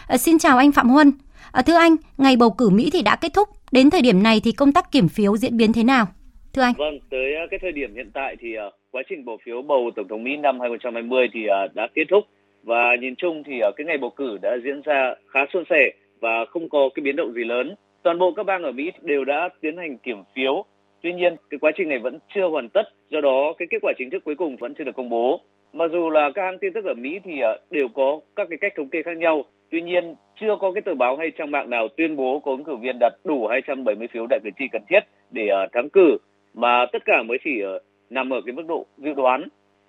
À, xin chào anh Phạm Huân. À, thưa anh, ngày bầu cử Mỹ thì đã kết thúc. Đến thời điểm này thì công tác kiểm phiếu diễn biến thế nào? Thưa anh. Vâng, tới ờ, cái thời điểm hiện tại thì ờ, quá trình bỏ phiếu bầu tổng thống Mỹ năm 2020 thì ờ, đã kết thúc và nhìn chung thì cái ngày bầu cử đã diễn ra khá suôn sẻ và không có cái biến động gì lớn. Toàn bộ các bang ở Mỹ đều đã tiến hành kiểm phiếu. Tuy nhiên, cái quá trình này vẫn chưa hoàn tất, do đó cái kết quả chính thức cuối cùng vẫn chưa được công bố. Mặc dù là các hãng tin tức ở Mỹ thì đều có các cái cách thống kê khác nhau, tuy nhiên chưa có cái tờ báo hay trang mạng nào tuyên bố có ứng cử viên đạt đủ 270 phiếu đại cử tri cần thiết để thắng cử mà tất cả mới chỉ ở, nằm ở cái mức độ dự đoán.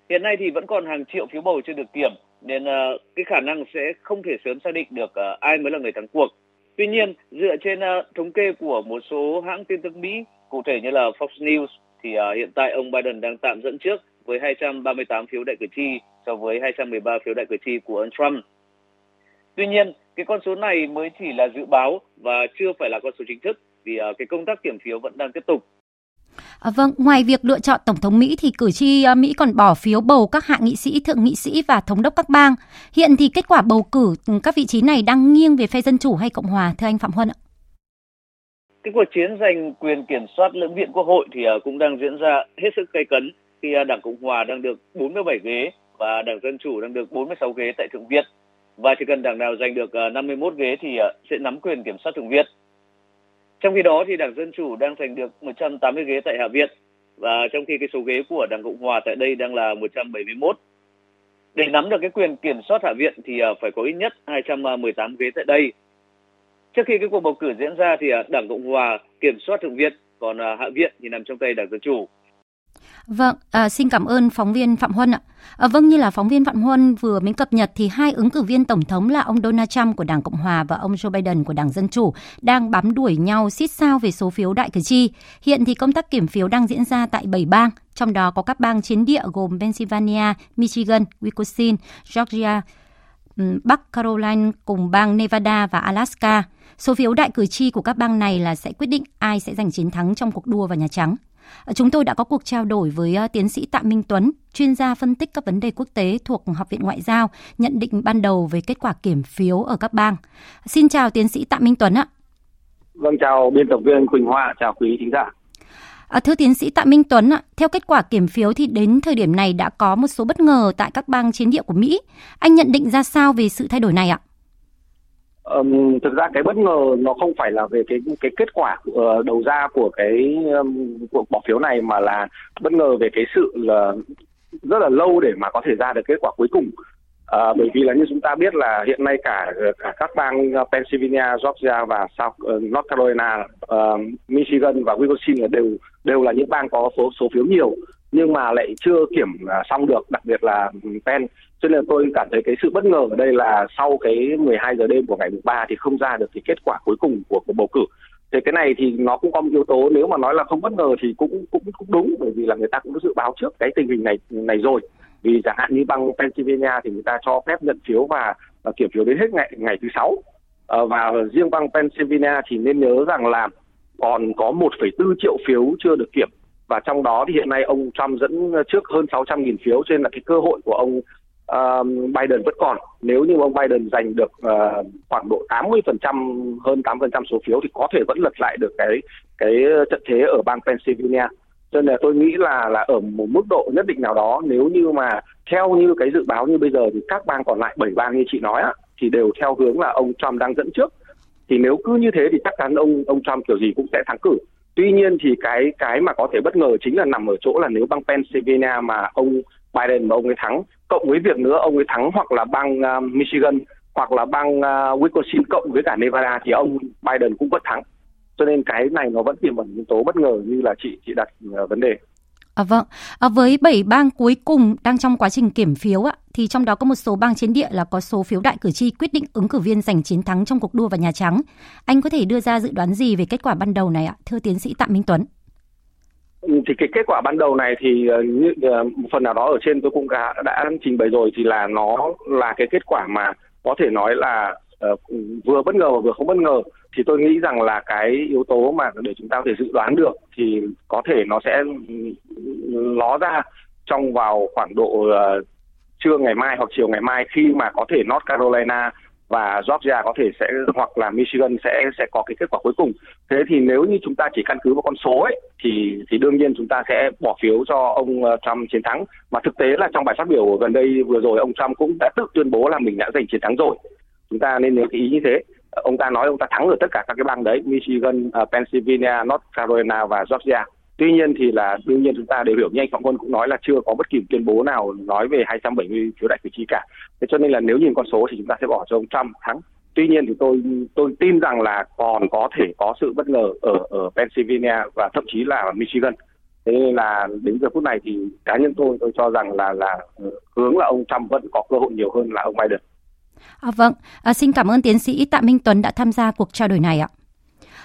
Hiện nay thì vẫn còn hàng triệu phiếu bầu chưa được kiểm nên uh, cái khả năng sẽ không thể sớm xác định được uh, ai mới là người thắng cuộc. Tuy nhiên, dựa trên uh, thống kê của một số hãng tin tức Mỹ, cụ thể như là Fox News thì uh, hiện tại ông Biden đang tạm dẫn trước với 238 phiếu đại cử tri so với 213 phiếu đại cử tri của ông Trump. Tuy nhiên, cái con số này mới chỉ là dự báo và chưa phải là con số chính thức vì uh, cái công tác kiểm phiếu vẫn đang tiếp tục. À, vâng, ngoài việc lựa chọn tổng thống Mỹ thì cử tri à, Mỹ còn bỏ phiếu bầu các hạ nghị sĩ, thượng nghị sĩ và thống đốc các bang. Hiện thì kết quả bầu cử ừ, các vị trí này đang nghiêng về phe dân chủ hay cộng hòa thưa anh Phạm Huân ạ? Cái cuộc chiến giành quyền kiểm soát lưỡng viện quốc hội thì à, cũng đang diễn ra hết sức gay cấn khi à, Đảng Cộng hòa đang được 47 ghế và Đảng Dân chủ đang được 46 ghế tại Thượng viện. Và chỉ cần đảng nào giành được 51 ghế thì sẽ nắm quyền kiểm soát Thượng viện. Trong khi đó thì Đảng Dân Chủ đang giành được 180 ghế tại Hạ viện và trong khi cái số ghế của Đảng Cộng Hòa tại đây đang là 171. Để nắm được cái quyền kiểm soát Hạ viện thì à, phải có ít nhất 218 ghế tại đây. Trước khi cái cuộc bầu cử diễn ra thì à, Đảng Cộng Hòa kiểm soát Thượng viện, còn à, Hạ viện thì nằm trong tay Đảng Dân Chủ. Vâng, à, xin cảm ơn phóng viên Phạm Huân ạ. À, vâng, như là phóng viên Phạm Huân vừa mới cập nhật thì hai ứng cử viên tổng thống là ông Donald Trump của Đảng Cộng Hòa và ông Joe Biden của Đảng Dân Chủ đang bám đuổi nhau xít sao về số phiếu đại cử tri. Hiện thì công tác kiểm phiếu đang diễn ra tại 7 bang, trong đó có các bang chiến địa gồm Pennsylvania, Michigan, Wisconsin, Georgia, Bắc Carolina cùng bang Nevada và Alaska. Số phiếu đại cử tri của các bang này là sẽ quyết định ai sẽ giành chiến thắng trong cuộc đua vào Nhà Trắng. Chúng tôi đã có cuộc trao đổi với uh, tiến sĩ Tạ Minh Tuấn, chuyên gia phân tích các vấn đề quốc tế thuộc Học viện Ngoại giao, nhận định ban đầu về kết quả kiểm phiếu ở các bang. Xin chào tiến sĩ Tạ Minh Tuấn ạ. Vâng, chào biên tập viên Quỳnh Hoa, chào quý thính giả. À, thưa tiến sĩ Tạ Minh Tuấn, ạ, theo kết quả kiểm phiếu thì đến thời điểm này đã có một số bất ngờ tại các bang chiến địa của Mỹ. Anh nhận định ra sao về sự thay đổi này ạ? Um, thực ra cái bất ngờ nó không phải là về cái cái kết quả uh, đầu ra của cái um, cuộc bỏ phiếu này mà là bất ngờ về cái sự là rất là lâu để mà có thể ra được kết quả cuối cùng. À, bởi vì là như chúng ta biết là hiện nay cả cả các bang Pennsylvania, Georgia và South uh, North Carolina, uh, Michigan và Wisconsin đều đều là những bang có số số phiếu nhiều nhưng mà lại chưa kiểm à, xong được, đặc biệt là ừ, pen. Cho nên là tôi cảm thấy cái sự bất ngờ ở đây là sau cái 12 giờ đêm của ngày 3 thì không ra được cái kết quả cuối cùng của cuộc bầu cử. Thì cái này thì nó cũng có một yếu tố nếu mà nói là không bất ngờ thì cũng cũng cũng đúng bởi vì là người ta cũng dự báo trước cái tình hình này này rồi. Vì chẳng hạn như bang Pennsylvania thì người ta cho phép nhận phiếu và, và kiểm phiếu đến hết ngày ngày thứ sáu. À, và riêng bang Pennsylvania thì nên nhớ rằng là còn có 1,4 triệu phiếu chưa được kiểm và trong đó thì hiện nay ông Trump dẫn trước hơn 600.000 phiếu cho nên là cái cơ hội của ông uh, Biden vẫn còn. Nếu như ông Biden giành được uh, khoảng độ 80% hơn 8% số phiếu thì có thể vẫn lật lại được cái cái trận thế ở bang Pennsylvania. Cho nên là tôi nghĩ là là ở một mức độ nhất định nào đó nếu như mà theo như cái dự báo như bây giờ thì các bang còn lại bảy bang như chị nói á, thì đều theo hướng là ông Trump đang dẫn trước. Thì nếu cứ như thế thì chắc chắn ông ông Trump kiểu gì cũng sẽ thắng cử tuy nhiên thì cái cái mà có thể bất ngờ chính là nằm ở chỗ là nếu bang Pennsylvania mà ông Biden mà ông ấy thắng cộng với việc nữa ông ấy thắng hoặc là bang uh, Michigan hoặc là bang uh, Wisconsin cộng với cả Nevada thì ông Biden cũng vẫn thắng. Cho nên cái này nó vẫn tiềm ẩn yếu tố bất ngờ như là chị chị đặt uh, vấn đề. À, vâng, à, với 7 bang cuối cùng đang trong quá trình kiểm phiếu ạ, thì trong đó có một số bang chiến địa là có số phiếu đại cử tri quyết định ứng cử viên giành chiến thắng trong cuộc đua vào Nhà Trắng. Anh có thể đưa ra dự đoán gì về kết quả ban đầu này ạ, thưa tiến sĩ Tạ Minh Tuấn? Ừ, thì cái kết quả ban đầu này thì ờ, như uh, một phần nào đó ở trên tôi cũng đã, đã trình bày rồi thì là nó là cái kết quả mà có thể nói là uh, vừa bất ngờ và vừa không bất ngờ thì tôi nghĩ rằng là cái yếu tố mà để chúng ta có thể dự đoán được thì có thể nó sẽ ừ, ló ra trong vào khoảng độ uh, trưa ngày mai hoặc chiều ngày mai khi mà có thể North Carolina và Georgia có thể sẽ hoặc là Michigan sẽ sẽ có cái kết quả cuối cùng. Thế thì nếu như chúng ta chỉ căn cứ vào con số ấy thì thì đương nhiên chúng ta sẽ bỏ phiếu cho ông ờ, Trump chiến thắng. Mà thực tế là trong bài phát biểu gần đây vừa rồi ông Trump cũng đã tự tuyên bố là mình đã giành chiến thắng rồi. Chúng ta nên nhớ cái ý như thế. Ông ta nói ông ta thắng ở tất cả các cái bang đấy, Michigan, uh, Pennsylvania, North Carolina và Georgia. Tuy nhiên thì là đương nhiên chúng ta đều hiểu như anh Phạm Quân cũng nói là chưa có bất kỳ tuyên bố nào nói về 270 phiếu đại cử tri cả. Thế cho nên là nếu nhìn con số thì chúng ta sẽ bỏ cho ông Trump thắng. Tuy nhiên thì tôi tôi tin rằng là còn có thể có sự bất ngờ ở ở Pennsylvania và thậm chí là Michigan. Thế nên là đến giờ phút này thì cá nhân tôi tôi cho rằng là là ờ, hướng là ông Trump vẫn có cơ hội nhiều hơn là ông Biden. À, vâng, à, xin cảm ơn tiến sĩ Tạ Minh Tuấn đã tham gia cuộc trao đổi này ạ.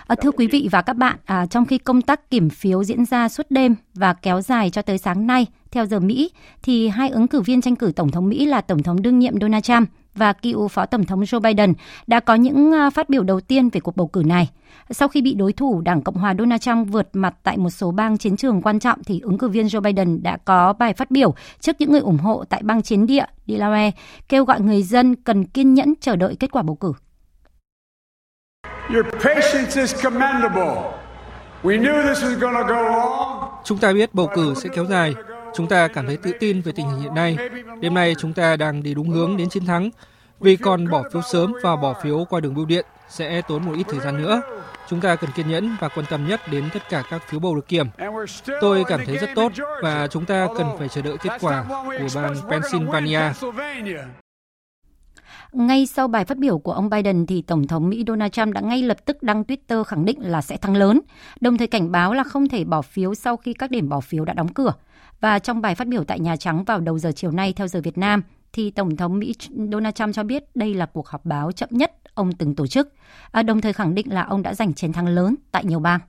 À, thưa quý vị và các bạn, à, trong khi công tác kiểm phiếu diễn ra suốt đêm và kéo dài cho tới sáng nay theo giờ Mỹ, thì hai ứng cử viên tranh cử tổng thống Mỹ là tổng thống đương nhiệm Donald Trump và cựu phó tổng thống Joe Biden đã có những à, phát biểu đầu tiên về cuộc bầu cử này. Sau khi bị đối thủ Đảng Cộng hòa Donald Trump vượt mặt tại một số bang chiến trường quan trọng thì ứng cử viên Joe Biden đã có bài phát biểu trước những người ủng hộ tại bang chiến địa Delaware kêu gọi người dân cần kiên nhẫn chờ đợi kết quả bầu cử. Your patience is commendable. We knew this was going to go long. Chúng ta biết bầu cử sẽ kéo dài. Chúng ta cảm thấy tự tin về tình hình hiện nay. Đêm nay chúng ta đang đi đúng hướng đến chiến thắng. Vì còn bỏ phiếu sớm và bỏ phiếu qua đường bưu điện sẽ tốn một ít thời gian nữa. Chúng ta cần kiên nhẫn và quan tâm nhất đến tất cả các phiếu bầu được kiểm. Tôi cảm thấy rất tốt và chúng ta cần phải chờ đợi kết quả của bang Pennsylvania. Ngay sau bài phát biểu của ông Biden thì Tổng thống Mỹ Donald Trump đã ngay lập tức đăng Twitter khẳng định là sẽ thắng lớn, đồng thời cảnh báo là không thể bỏ phiếu sau khi các điểm bỏ phiếu đã đóng cửa. Và trong bài phát biểu tại Nhà Trắng vào đầu giờ chiều nay theo giờ Việt Nam, thì Tổng thống Mỹ Donald Trump cho biết đây là cuộc họp báo chậm nhất ông từng tổ chức, à, đồng thời khẳng định là ông đã giành chiến thắng lớn tại nhiều bang.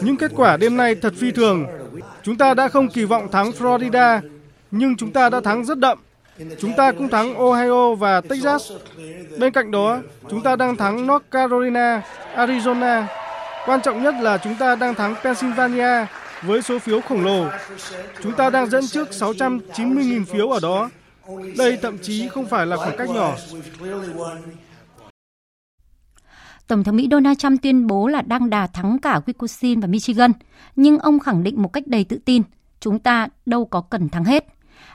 Những kết quả đêm nay thật phi thường. Chúng ta đã không kỳ vọng thắng Florida, nhưng chúng ta đã thắng rất đậm. Chúng ta cũng thắng Ohio và Texas. Bên cạnh đó, chúng ta đang thắng North Carolina, Arizona. Quan trọng nhất là chúng ta đang thắng Pennsylvania với số phiếu khổng lồ. Chúng ta đang dẫn trước 690.000 phiếu ở đó. Đây thậm chí không phải là khoảng cách nhỏ. Tổng thống Mỹ Donald Trump tuyên bố là đang đà thắng cả Wisconsin và Michigan, nhưng ông khẳng định một cách đầy tự tin, chúng ta đâu có cần thắng hết.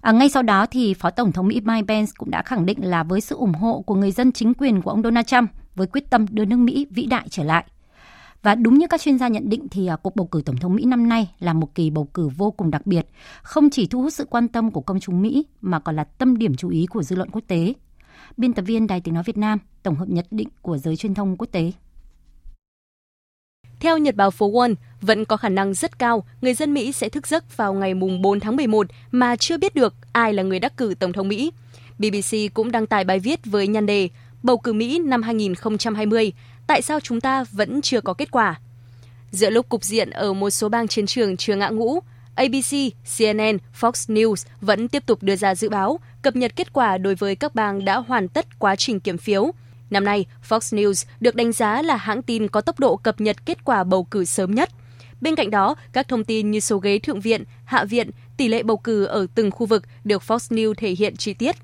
À, ngay sau đó thì Phó Tổng thống Mỹ Mike Pence cũng đã khẳng định là với sự ủng hộ của người dân chính quyền của ông Donald Trump với quyết tâm đưa nước Mỹ vĩ đại trở lại. Và đúng như các chuyên gia nhận định thì à, cuộc bầu cử tổng thống Mỹ năm nay là một kỳ bầu cử vô cùng đặc biệt, không chỉ thu hút sự quan tâm của công chúng Mỹ mà còn là tâm điểm chú ý của dư luận quốc tế. Biên tập viên Đài Tiếng Nói Việt Nam tổng hợp nhận định của giới truyền thông quốc tế. Theo Nhật báo Phố Wall, vẫn có khả năng rất cao người dân Mỹ sẽ thức giấc vào ngày mùng 4 tháng 11 mà chưa biết được ai là người đắc cử Tổng thống Mỹ. BBC cũng đăng tải bài viết với nhan đề Bầu cử Mỹ năm 2020, tại sao chúng ta vẫn chưa có kết quả? Giữa lúc cục diện ở một số bang chiến trường chưa ngã ngũ, ABC, CNN, Fox News vẫn tiếp tục đưa ra dự báo, cập nhật kết quả đối với các bang đã hoàn tất quá trình kiểm phiếu. Năm nay, Fox News được đánh giá là hãng tin có tốc độ cập nhật kết quả bầu cử sớm nhất. Bên cạnh đó, các thông tin như số ghế thượng viện, hạ viện, tỷ lệ bầu cử ở từng khu vực được Fox News thể hiện chi tiết.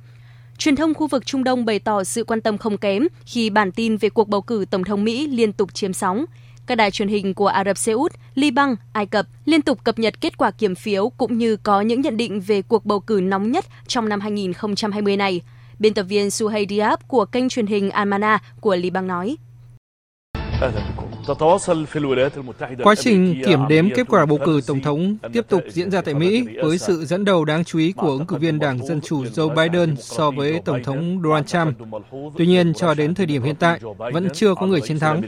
Truyền thông khu vực Trung Đông bày tỏ sự quan tâm không kém khi bản tin về cuộc bầu cử Tổng thống Mỹ liên tục chiếm sóng. Các đài truyền hình của Ả Rập Xê Út, Liban, Ai Cập liên tục cập nhật kết quả kiểm phiếu cũng như có những nhận định về cuộc bầu cử nóng nhất trong năm 2020 này. Biên tập viên Suhay Diab của kênh truyền hình Almana của Liban nói. Quá trình kiểm đếm kết quả bầu cử tổng thống tiếp tục diễn ra tại Mỹ với sự dẫn đầu đáng chú ý của ứng cử viên Đảng Dân Chủ Joe Biden so với Tổng thống Donald Trump. Tuy nhiên, cho đến thời điểm hiện tại, vẫn chưa có người chiến thắng.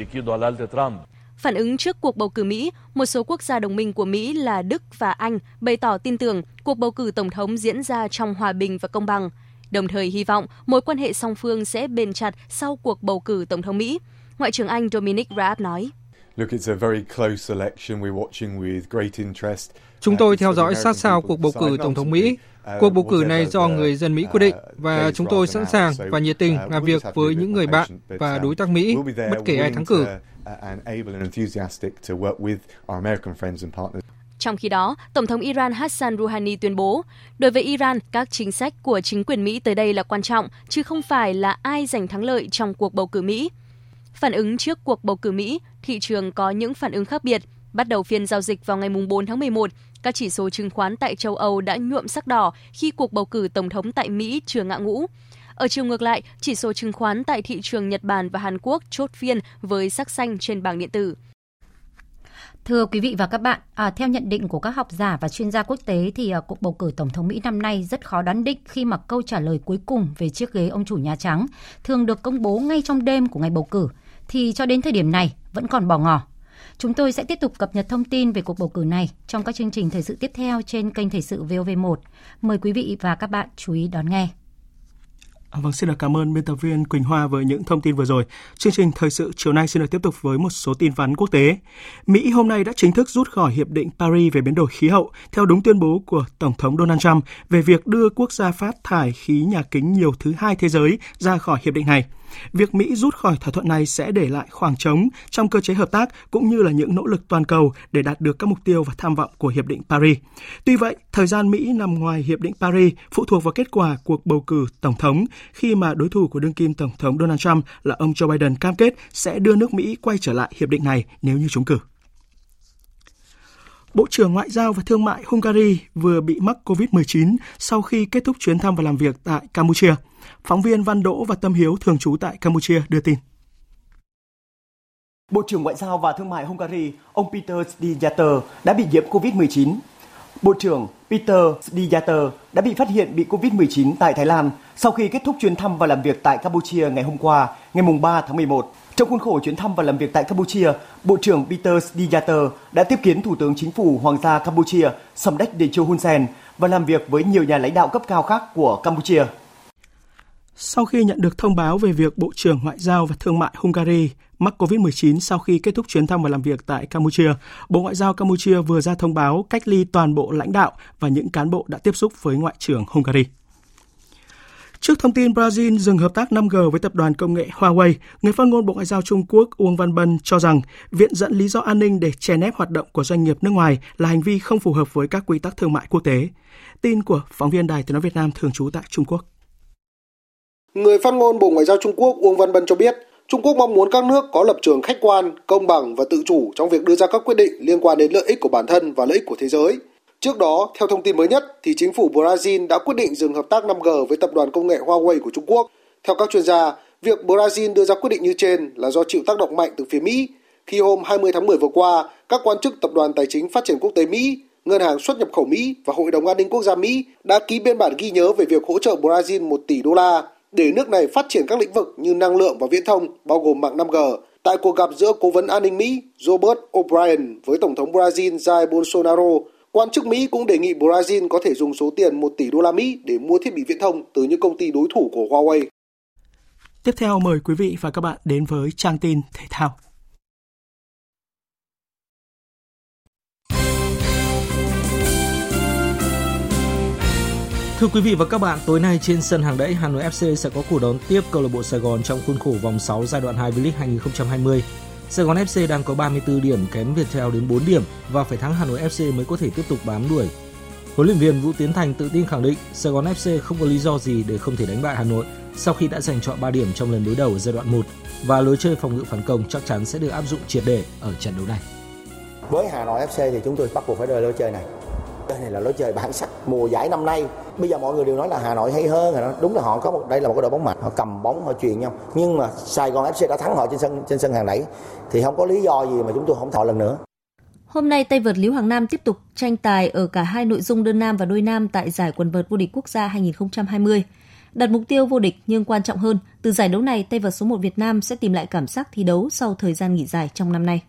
Phản ứng trước cuộc bầu cử Mỹ, một số quốc gia đồng minh của Mỹ là Đức và Anh bày tỏ tin tưởng cuộc bầu cử tổng thống diễn ra trong hòa bình và công bằng, đồng thời hy vọng mối quan hệ song phương sẽ bền chặt sau cuộc bầu cử tổng thống Mỹ. Ngoại trưởng Anh Dominic Raab nói. Chúng tôi theo dõi sát sao cuộc bầu cử Tổng thống Mỹ. Cuộc bầu cử này do người dân Mỹ quyết định và chúng tôi sẵn sàng và nhiệt tình làm việc với những người bạn và đối tác Mỹ, bất kể ai thắng cử. Trong khi đó, Tổng thống Iran Hassan Rouhani tuyên bố, đối với Iran, các chính sách của chính quyền Mỹ tới đây là quan trọng, chứ không phải là ai giành thắng lợi trong cuộc bầu cử Mỹ. Phản ứng trước cuộc bầu cử Mỹ, thị trường có những phản ứng khác biệt. Bắt đầu phiên giao dịch vào ngày 4 tháng 11, các chỉ số chứng khoán tại châu Âu đã nhuộm sắc đỏ khi cuộc bầu cử tổng thống tại Mỹ chưa ngã ngũ. Ở chiều ngược lại, chỉ số chứng khoán tại thị trường Nhật Bản và Hàn Quốc chốt phiên với sắc xanh trên bảng điện tử. Thưa quý vị và các bạn, à, theo nhận định của các học giả và chuyên gia quốc tế thì à, cuộc bầu cử tổng thống Mỹ năm nay rất khó đoán định khi mà câu trả lời cuối cùng về chiếc ghế ông chủ Nhà Trắng thường được công bố ngay trong đêm của ngày bầu cử thì cho đến thời điểm này vẫn còn bỏ ngỏ. Chúng tôi sẽ tiếp tục cập nhật thông tin về cuộc bầu cử này trong các chương trình thời sự tiếp theo trên kênh Thời sự VOV1. Mời quý vị và các bạn chú ý đón nghe. À, vâng, xin được cảm ơn biên tập viên Quỳnh Hoa với những thông tin vừa rồi. Chương trình thời sự chiều nay xin được tiếp tục với một số tin vắn quốc tế. Mỹ hôm nay đã chính thức rút khỏi hiệp định Paris về biến đổi khí hậu theo đúng tuyên bố của Tổng thống Donald Trump về việc đưa quốc gia phát thải khí nhà kính nhiều thứ hai thế giới ra khỏi hiệp định này. Việc Mỹ rút khỏi thỏa thuận này sẽ để lại khoảng trống trong cơ chế hợp tác cũng như là những nỗ lực toàn cầu để đạt được các mục tiêu và tham vọng của Hiệp định Paris. Tuy vậy, thời gian Mỹ nằm ngoài Hiệp định Paris phụ thuộc vào kết quả cuộc bầu cử Tổng thống khi mà đối thủ của đương kim Tổng thống Donald Trump là ông Joe Biden cam kết sẽ đưa nước Mỹ quay trở lại hiệp định này nếu như trúng cử. Bộ trưởng Ngoại giao và Thương mại Hungary vừa bị mắc COVID-19 sau khi kết thúc chuyến thăm và làm việc tại Campuchia. Phóng viên Văn Đỗ và Tâm Hiếu thường trú tại Campuchia đưa tin. Bộ trưởng Ngoại giao và Thương mại Hungary, ông Peter Sdijater đã bị nhiễm COVID-19. Bộ trưởng Peter Sdijater đã bị phát hiện bị COVID-19 tại Thái Lan sau khi kết thúc chuyến thăm và làm việc tại Campuchia ngày hôm qua, ngày 3 tháng 11. Trong khuôn khổ chuyến thăm và làm việc tại Campuchia, Bộ trưởng Peter Sdijater đã tiếp kiến Thủ tướng Chính phủ Hoàng gia Campuchia Samdech Techo Hun Sen và làm việc với nhiều nhà lãnh đạo cấp cao khác của Campuchia. Sau khi nhận được thông báo về việc Bộ trưởng Ngoại giao và Thương mại Hungary mắc COVID-19 sau khi kết thúc chuyến thăm và làm việc tại Campuchia, Bộ Ngoại giao Campuchia vừa ra thông báo cách ly toàn bộ lãnh đạo và những cán bộ đã tiếp xúc với Ngoại trưởng Hungary. Trước thông tin Brazil dừng hợp tác 5G với tập đoàn công nghệ Huawei, người phát ngôn Bộ Ngoại giao Trung Quốc Uông Văn Bân cho rằng viện dẫn lý do an ninh để chèn ép hoạt động của doanh nghiệp nước ngoài là hành vi không phù hợp với các quy tắc thương mại quốc tế. Tin của phóng viên Đài Tiếng nói Việt Nam thường trú tại Trung Quốc. Người phát ngôn Bộ Ngoại giao Trung Quốc Uông Văn Bân cho biết, Trung Quốc mong muốn các nước có lập trường khách quan, công bằng và tự chủ trong việc đưa ra các quyết định liên quan đến lợi ích của bản thân và lợi ích của thế giới. Trước đó, theo thông tin mới nhất, thì chính phủ Brazil đã quyết định dừng hợp tác 5G với tập đoàn công nghệ Huawei của Trung Quốc. Theo các chuyên gia, việc Brazil đưa ra quyết định như trên là do chịu tác động mạnh từ phía Mỹ, khi hôm 20 tháng 10 vừa qua, các quan chức Tập đoàn Tài chính Phát triển Quốc tế Mỹ, Ngân hàng xuất nhập khẩu Mỹ và Hội đồng An ninh Quốc gia Mỹ đã ký biên bản ghi nhớ về việc hỗ trợ Brazil 1 tỷ đô la để nước này phát triển các lĩnh vực như năng lượng và viễn thông, bao gồm mạng 5G. Tại cuộc gặp giữa Cố vấn An ninh Mỹ Robert O'Brien với Tổng thống Brazil Jair Bolsonaro, quan chức Mỹ cũng đề nghị Brazil có thể dùng số tiền 1 tỷ đô la Mỹ để mua thiết bị viễn thông từ những công ty đối thủ của Huawei. Tiếp theo mời quý vị và các bạn đến với trang tin thể thao. Thưa quý vị và các bạn, tối nay trên sân hàng đẫy Hà Nội FC sẽ có cuộc đón tiếp câu lạc bộ Sài Gòn trong khuôn khổ vòng 6 giai đoạn 2 V-League 2020. Sài Gòn FC đang có 34 điểm kém Viettel đến 4 điểm và phải thắng Hà Nội FC mới có thể tiếp tục bám đuổi. Huấn luyện viên Vũ Tiến Thành tự tin khẳng định Sài Gòn FC không có lý do gì để không thể đánh bại Hà Nội sau khi đã giành chọn 3 điểm trong lần đối đầu ở giai đoạn 1 và lối chơi phòng ngự phản công chắc chắn sẽ được áp dụng triệt để ở trận đấu này. Với Hà Nội FC thì chúng tôi bắt buộc phải rời lối chơi này. Đây này là lối chơi bản sắc mùa giải năm nay. Bây giờ mọi người đều nói là Hà Nội hay hơn, đúng là họ có một đây là một cái đội bóng mạnh, họ cầm bóng họ truyền nhau. Nhưng mà Sài Gòn FC đã thắng họ trên sân trên sân hàng đẩy thì không có lý do gì mà chúng tôi không thọ lần nữa. Hôm nay tay vợt Lý Hoàng Nam tiếp tục tranh tài ở cả hai nội dung đơn nam và đôi nam tại giải quần vợt vô địch quốc gia 2020. Đặt mục tiêu vô địch nhưng quan trọng hơn, từ giải đấu này tay vợt số 1 Việt Nam sẽ tìm lại cảm giác thi đấu sau thời gian nghỉ dài trong năm nay.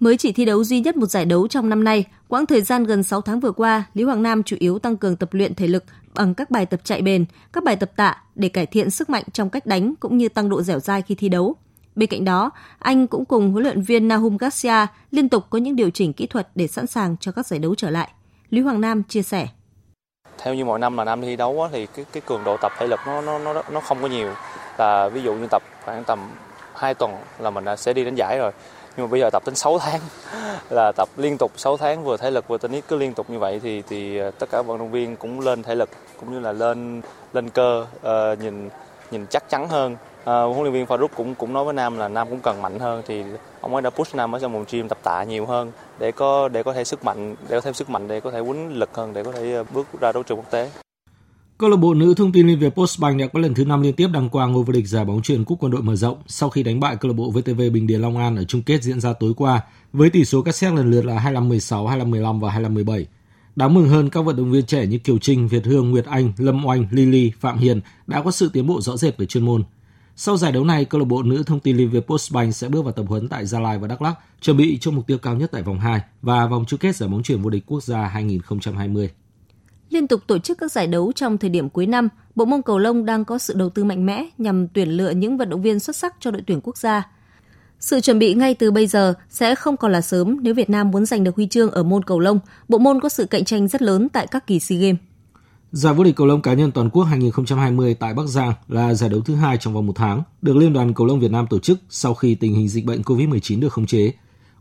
Mới chỉ thi đấu duy nhất một giải đấu trong năm nay, quãng thời gian gần 6 tháng vừa qua, Lý Hoàng Nam chủ yếu tăng cường tập luyện thể lực bằng các bài tập chạy bền, các bài tập tạ để cải thiện sức mạnh trong cách đánh cũng như tăng độ dẻo dai khi thi đấu. Bên cạnh đó, anh cũng cùng huấn luyện viên Nahum Garcia liên tục có những điều chỉnh kỹ thuật để sẵn sàng cho các giải đấu trở lại. Lý Hoàng Nam chia sẻ. Theo như mọi năm là Nam thi đấu thì cái cái cường độ tập thể lực nó nó nó nó không có nhiều. Là ví dụ như tập khoảng tầm 2 tuần là mình sẽ đi đến giải rồi. Nhưng mà bây giờ tập đến 6 tháng là tập liên tục 6 tháng vừa thể lực vừa tennis cứ liên tục như vậy thì thì ờ, tất cả vận động viên cũng lên thể lực cũng như là lên lên cơ uh, nhìn nhìn chắc chắn hơn uh, huấn luyện viên Farouk cũng cũng nói với Nam là Nam cũng cần mạnh hơn thì ông ấy đã push Nam ở trong vòng gym tập tạ nhiều hơn để có để có thể sức mạnh để có thêm sức mạnh để có thể quấn lực hơn để có thể bước ra đấu trường quốc tế. Câu lạc bộ nữ thông tin liên việt Postbank đã có lần thứ 5 liên tiếp đăng quang ngôi vô địch giải bóng chuyền cúp quân đội mở rộng sau khi đánh bại câu lạc bộ VTV Bình Điền Long An ở chung kết diễn ra tối qua với tỷ số các xét lần lượt là 25-16, 25-15 và 25-17. Đáng mừng hơn, các vận động viên trẻ như Kiều Trinh, Việt Hương, Nguyệt Anh, Lâm Oanh, Lily, Phạm Hiền đã có sự tiến bộ rõ rệt về chuyên môn. Sau giải đấu này, câu lạc bộ nữ thông tin liên việt Postbank sẽ bước vào tập huấn tại Gia Lai và Đắk Lắk, chuẩn bị cho mục tiêu cao nhất tại vòng 2 và vòng chung kết giải bóng chuyền vô địch quốc gia 2020. Liên tục tổ chức các giải đấu trong thời điểm cuối năm, bộ môn cầu lông đang có sự đầu tư mạnh mẽ nhằm tuyển lựa những vận động viên xuất sắc cho đội tuyển quốc gia. Sự chuẩn bị ngay từ bây giờ sẽ không còn là sớm nếu Việt Nam muốn giành được huy chương ở môn cầu lông. Bộ môn có sự cạnh tranh rất lớn tại các kỳ SEA Games. Giải vô địch cầu lông cá nhân toàn quốc 2020 tại Bắc Giang là giải đấu thứ hai trong vòng một tháng, được Liên đoàn Cầu lông Việt Nam tổ chức sau khi tình hình dịch bệnh COVID-19 được khống chế.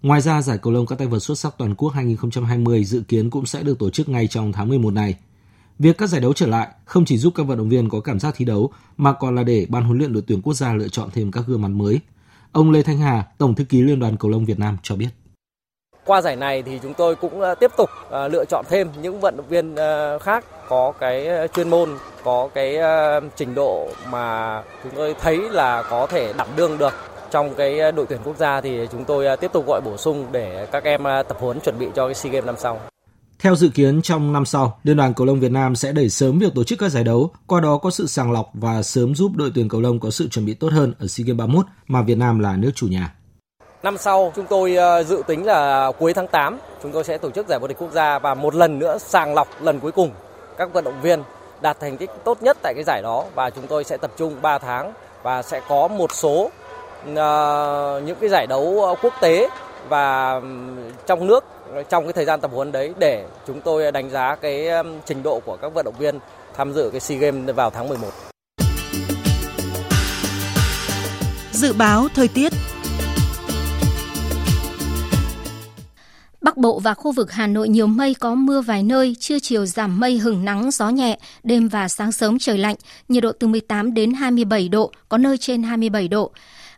Ngoài ra, giải cầu lông các tay vợt xuất sắc toàn quốc 2020 dự kiến cũng sẽ được tổ chức ngay trong tháng 11 này. Việc các giải đấu trở lại không chỉ giúp các vận động viên có cảm giác thi đấu, mà còn là để ban huấn luyện đội tuyển quốc gia lựa chọn thêm các gương mặt mới. Ông Lê Thanh Hà, Tổng thư ký Liên đoàn Cầu lông Việt Nam cho biết. Qua giải này thì chúng tôi cũng ờ, tiếp tục ờ, lựa chọn thêm những vận động viên ờ, khác có cái chuyên môn, có cái trình độ mà chúng tôi thấy là có thể đảm đương được trong cái đội tuyển quốc gia thì chúng tôi tiếp tục gọi bổ sung để các em tập huấn chuẩn bị cho cái SEA Games năm sau. Theo dự kiến trong năm sau, Liên đoàn cầu lông Việt Nam sẽ đẩy sớm việc tổ chức các giải đấu, qua đó có sự sàng lọc và sớm giúp đội tuyển cầu lông có sự chuẩn bị tốt hơn ở SEA Games 31 mà Việt Nam là nước chủ nhà. Năm sau chúng tôi ờ, dự tính là cuối tháng 8 chúng tôi sẽ tổ chức giải vô địch quốc gia và một lần nữa sàng lọc lần cuối cùng các vận động viên đạt thành tích tốt nhất tại cái giải đó và chúng tôi sẽ tập trung 3 tháng và sẽ có một số những cái giải đấu ờ, quốc tế và trong nước trong cái thời gian tập huấn đấy để chúng tôi đánh giá cái trình độ của các vận động viên tham dự cái SEA Games vào tháng 11. Dự báo thời tiết Bắc Bộ và khu vực Hà Nội nhiều mây có mưa vài nơi, trưa chiều giảm mây hừng nắng, gió nhẹ, đêm và sáng sớm trời lạnh, nhiệt độ từ 18 đến 27 độ, có nơi trên 27 độ.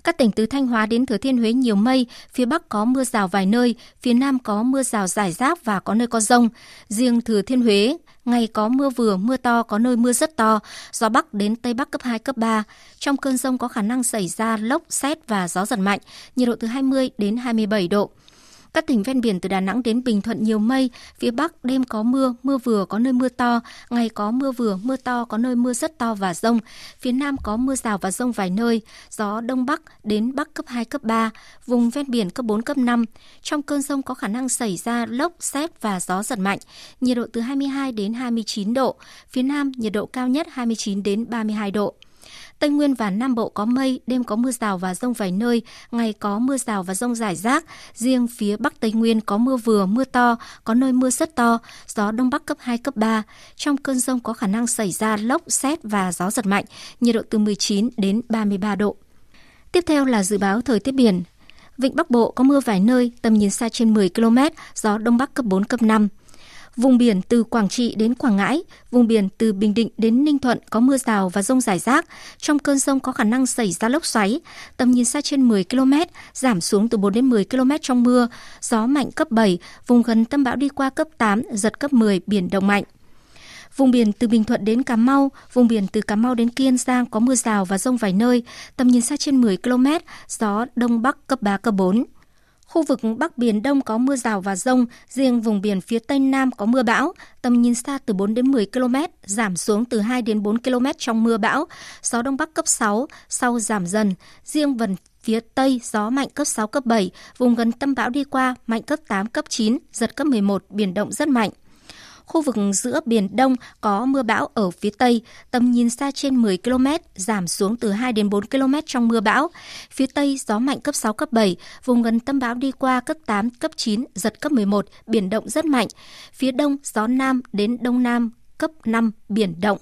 Các tỉnh từ Thanh Hóa đến Thừa Thiên Huế nhiều mây, phía Bắc có mưa rào vài nơi, phía Nam có mưa rào rải rác và có nơi có rông. Riêng Thừa Thiên Huế, ngày có mưa vừa, mưa to, có nơi mưa rất to, gió Bắc đến Tây Bắc cấp 2, cấp 3. Trong cơn rông có khả năng xảy ra lốc, xét và gió giật mạnh, nhiệt độ từ 20 đến 27 độ. Các tỉnh ven biển từ Đà Nẵng đến Bình Thuận nhiều mây, phía Bắc đêm có mưa, mưa vừa có nơi mưa to, ngày có mưa vừa, mưa to có nơi mưa rất to và rông. Phía Nam có mưa rào và rông vài nơi, gió Đông Bắc đến Bắc cấp 2, cấp 3, vùng ven biển cấp 4, cấp 5. Trong cơn rông có khả năng xảy ra lốc, xét và gió giật mạnh, nhiệt độ từ 22 đến 29 độ, phía Nam nhiệt độ cao nhất 29 đến 32 độ. Tây Nguyên và Nam Bộ có mây, đêm có mưa rào và rông vài nơi, ngày có mưa rào và rông rải rác. Riêng phía Bắc Tây Nguyên có mưa vừa, mưa to, có nơi mưa rất to, gió Đông Bắc cấp 2, cấp 3. Trong cơn rông có khả năng xảy ra lốc, xét và gió giật mạnh, nhiệt độ từ 19 đến 33 độ. Tiếp theo là dự báo thời tiết biển. Vịnh Bắc Bộ có mưa vài nơi, tầm nhìn xa trên 10 km, gió Đông Bắc cấp 4, cấp 5. Vùng biển từ Quảng Trị đến Quảng Ngãi, vùng biển từ Bình Định đến Ninh Thuận có mưa rào và rông rải rác. Trong cơn rông có khả năng xảy ra lốc xoáy, tầm nhìn xa trên 10 km, giảm xuống từ 4 đến 10 km trong mưa, gió mạnh cấp 7, vùng gần tâm bão đi qua cấp 8, giật cấp 10, biển động mạnh. Vùng biển từ Bình Thuận đến Cà Mau, vùng biển từ Cà Mau đến Kiên Giang có mưa rào và rông vài nơi, tầm nhìn xa trên 10 km, gió đông bắc cấp 3, cấp 4. Khu vực Bắc Biển Đông có mưa rào và rông, riêng vùng biển phía Tây Nam có mưa bão, tầm nhìn xa từ 4 đến 10 km, giảm xuống từ 2 đến 4 km trong mưa bão, gió Đông Bắc cấp 6, sau giảm dần. Riêng vần phía Tây gió mạnh cấp 6, cấp 7, vùng gần tâm bão đi qua mạnh cấp 8, cấp 9, giật cấp 11, biển động rất mạnh. Khu vực giữa Biển Đông có mưa bão ở phía Tây, tầm nhìn xa trên 10 km, giảm xuống từ 2 đến 4 km trong mưa bão. Phía Tây gió mạnh cấp 6, cấp 7, vùng gần tâm bão đi qua cấp 8, cấp 9, giật cấp 11, biển động rất mạnh. Phía Đông gió Nam đến Đông Nam cấp 5, biển động.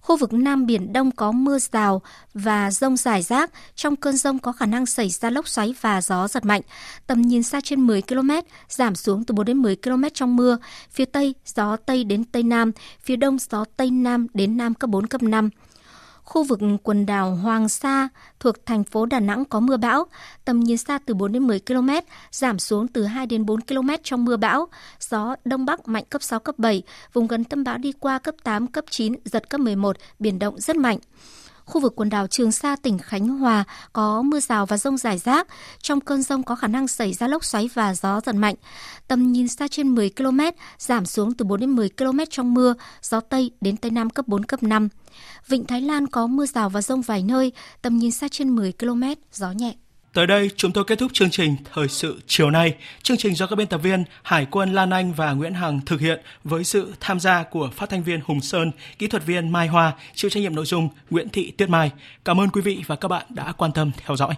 Khu vực Nam Biển Đông có mưa rào và rông rải rác. Trong cơn rông có khả năng xảy ra lốc xoáy và gió giật mạnh. Tầm nhìn xa trên 10 km, giảm xuống từ 4 đến 10 km trong mưa. Phía Tây, gió Tây đến Tây Nam. Phía Đông, gió Tây Nam đến Nam cấp 4, cấp 5. Khu vực quần đảo Hoàng Sa thuộc thành phố Đà Nẵng có mưa bão, tầm nhìn xa từ 4 đến 10 km, giảm xuống từ 2 đến 4 km trong mưa bão, gió đông bắc mạnh cấp 6 cấp 7, vùng gần tâm bão đi qua cấp 8 cấp 9, giật cấp 11, biển động rất mạnh. Khu vực quần đảo Trường Sa, tỉnh Khánh Hòa có mưa rào và rông rải rác. Trong cơn rông có khả năng xảy ra lốc xoáy và gió giật mạnh. Tầm nhìn xa trên 10 km, giảm xuống từ 4 đến 10 km trong mưa, gió Tây đến Tây Nam cấp 4, cấp 5. Vịnh Thái Lan có mưa rào và rông vài nơi, tầm nhìn xa trên 10 km, gió nhẹ. Tới đây, chúng tôi kết thúc chương trình Thời sự chiều nay. Chương trình do các biên tập viên Hải quân Lan Anh và Nguyễn Hằng thực hiện với sự tham gia của phát thanh viên Hùng Sơn, kỹ thuật viên Mai Hoa, chịu trách nhiệm nội dung Nguyễn Thị Tuyết Mai. Cảm ơn quý vị và các bạn đã quan tâm theo dõi.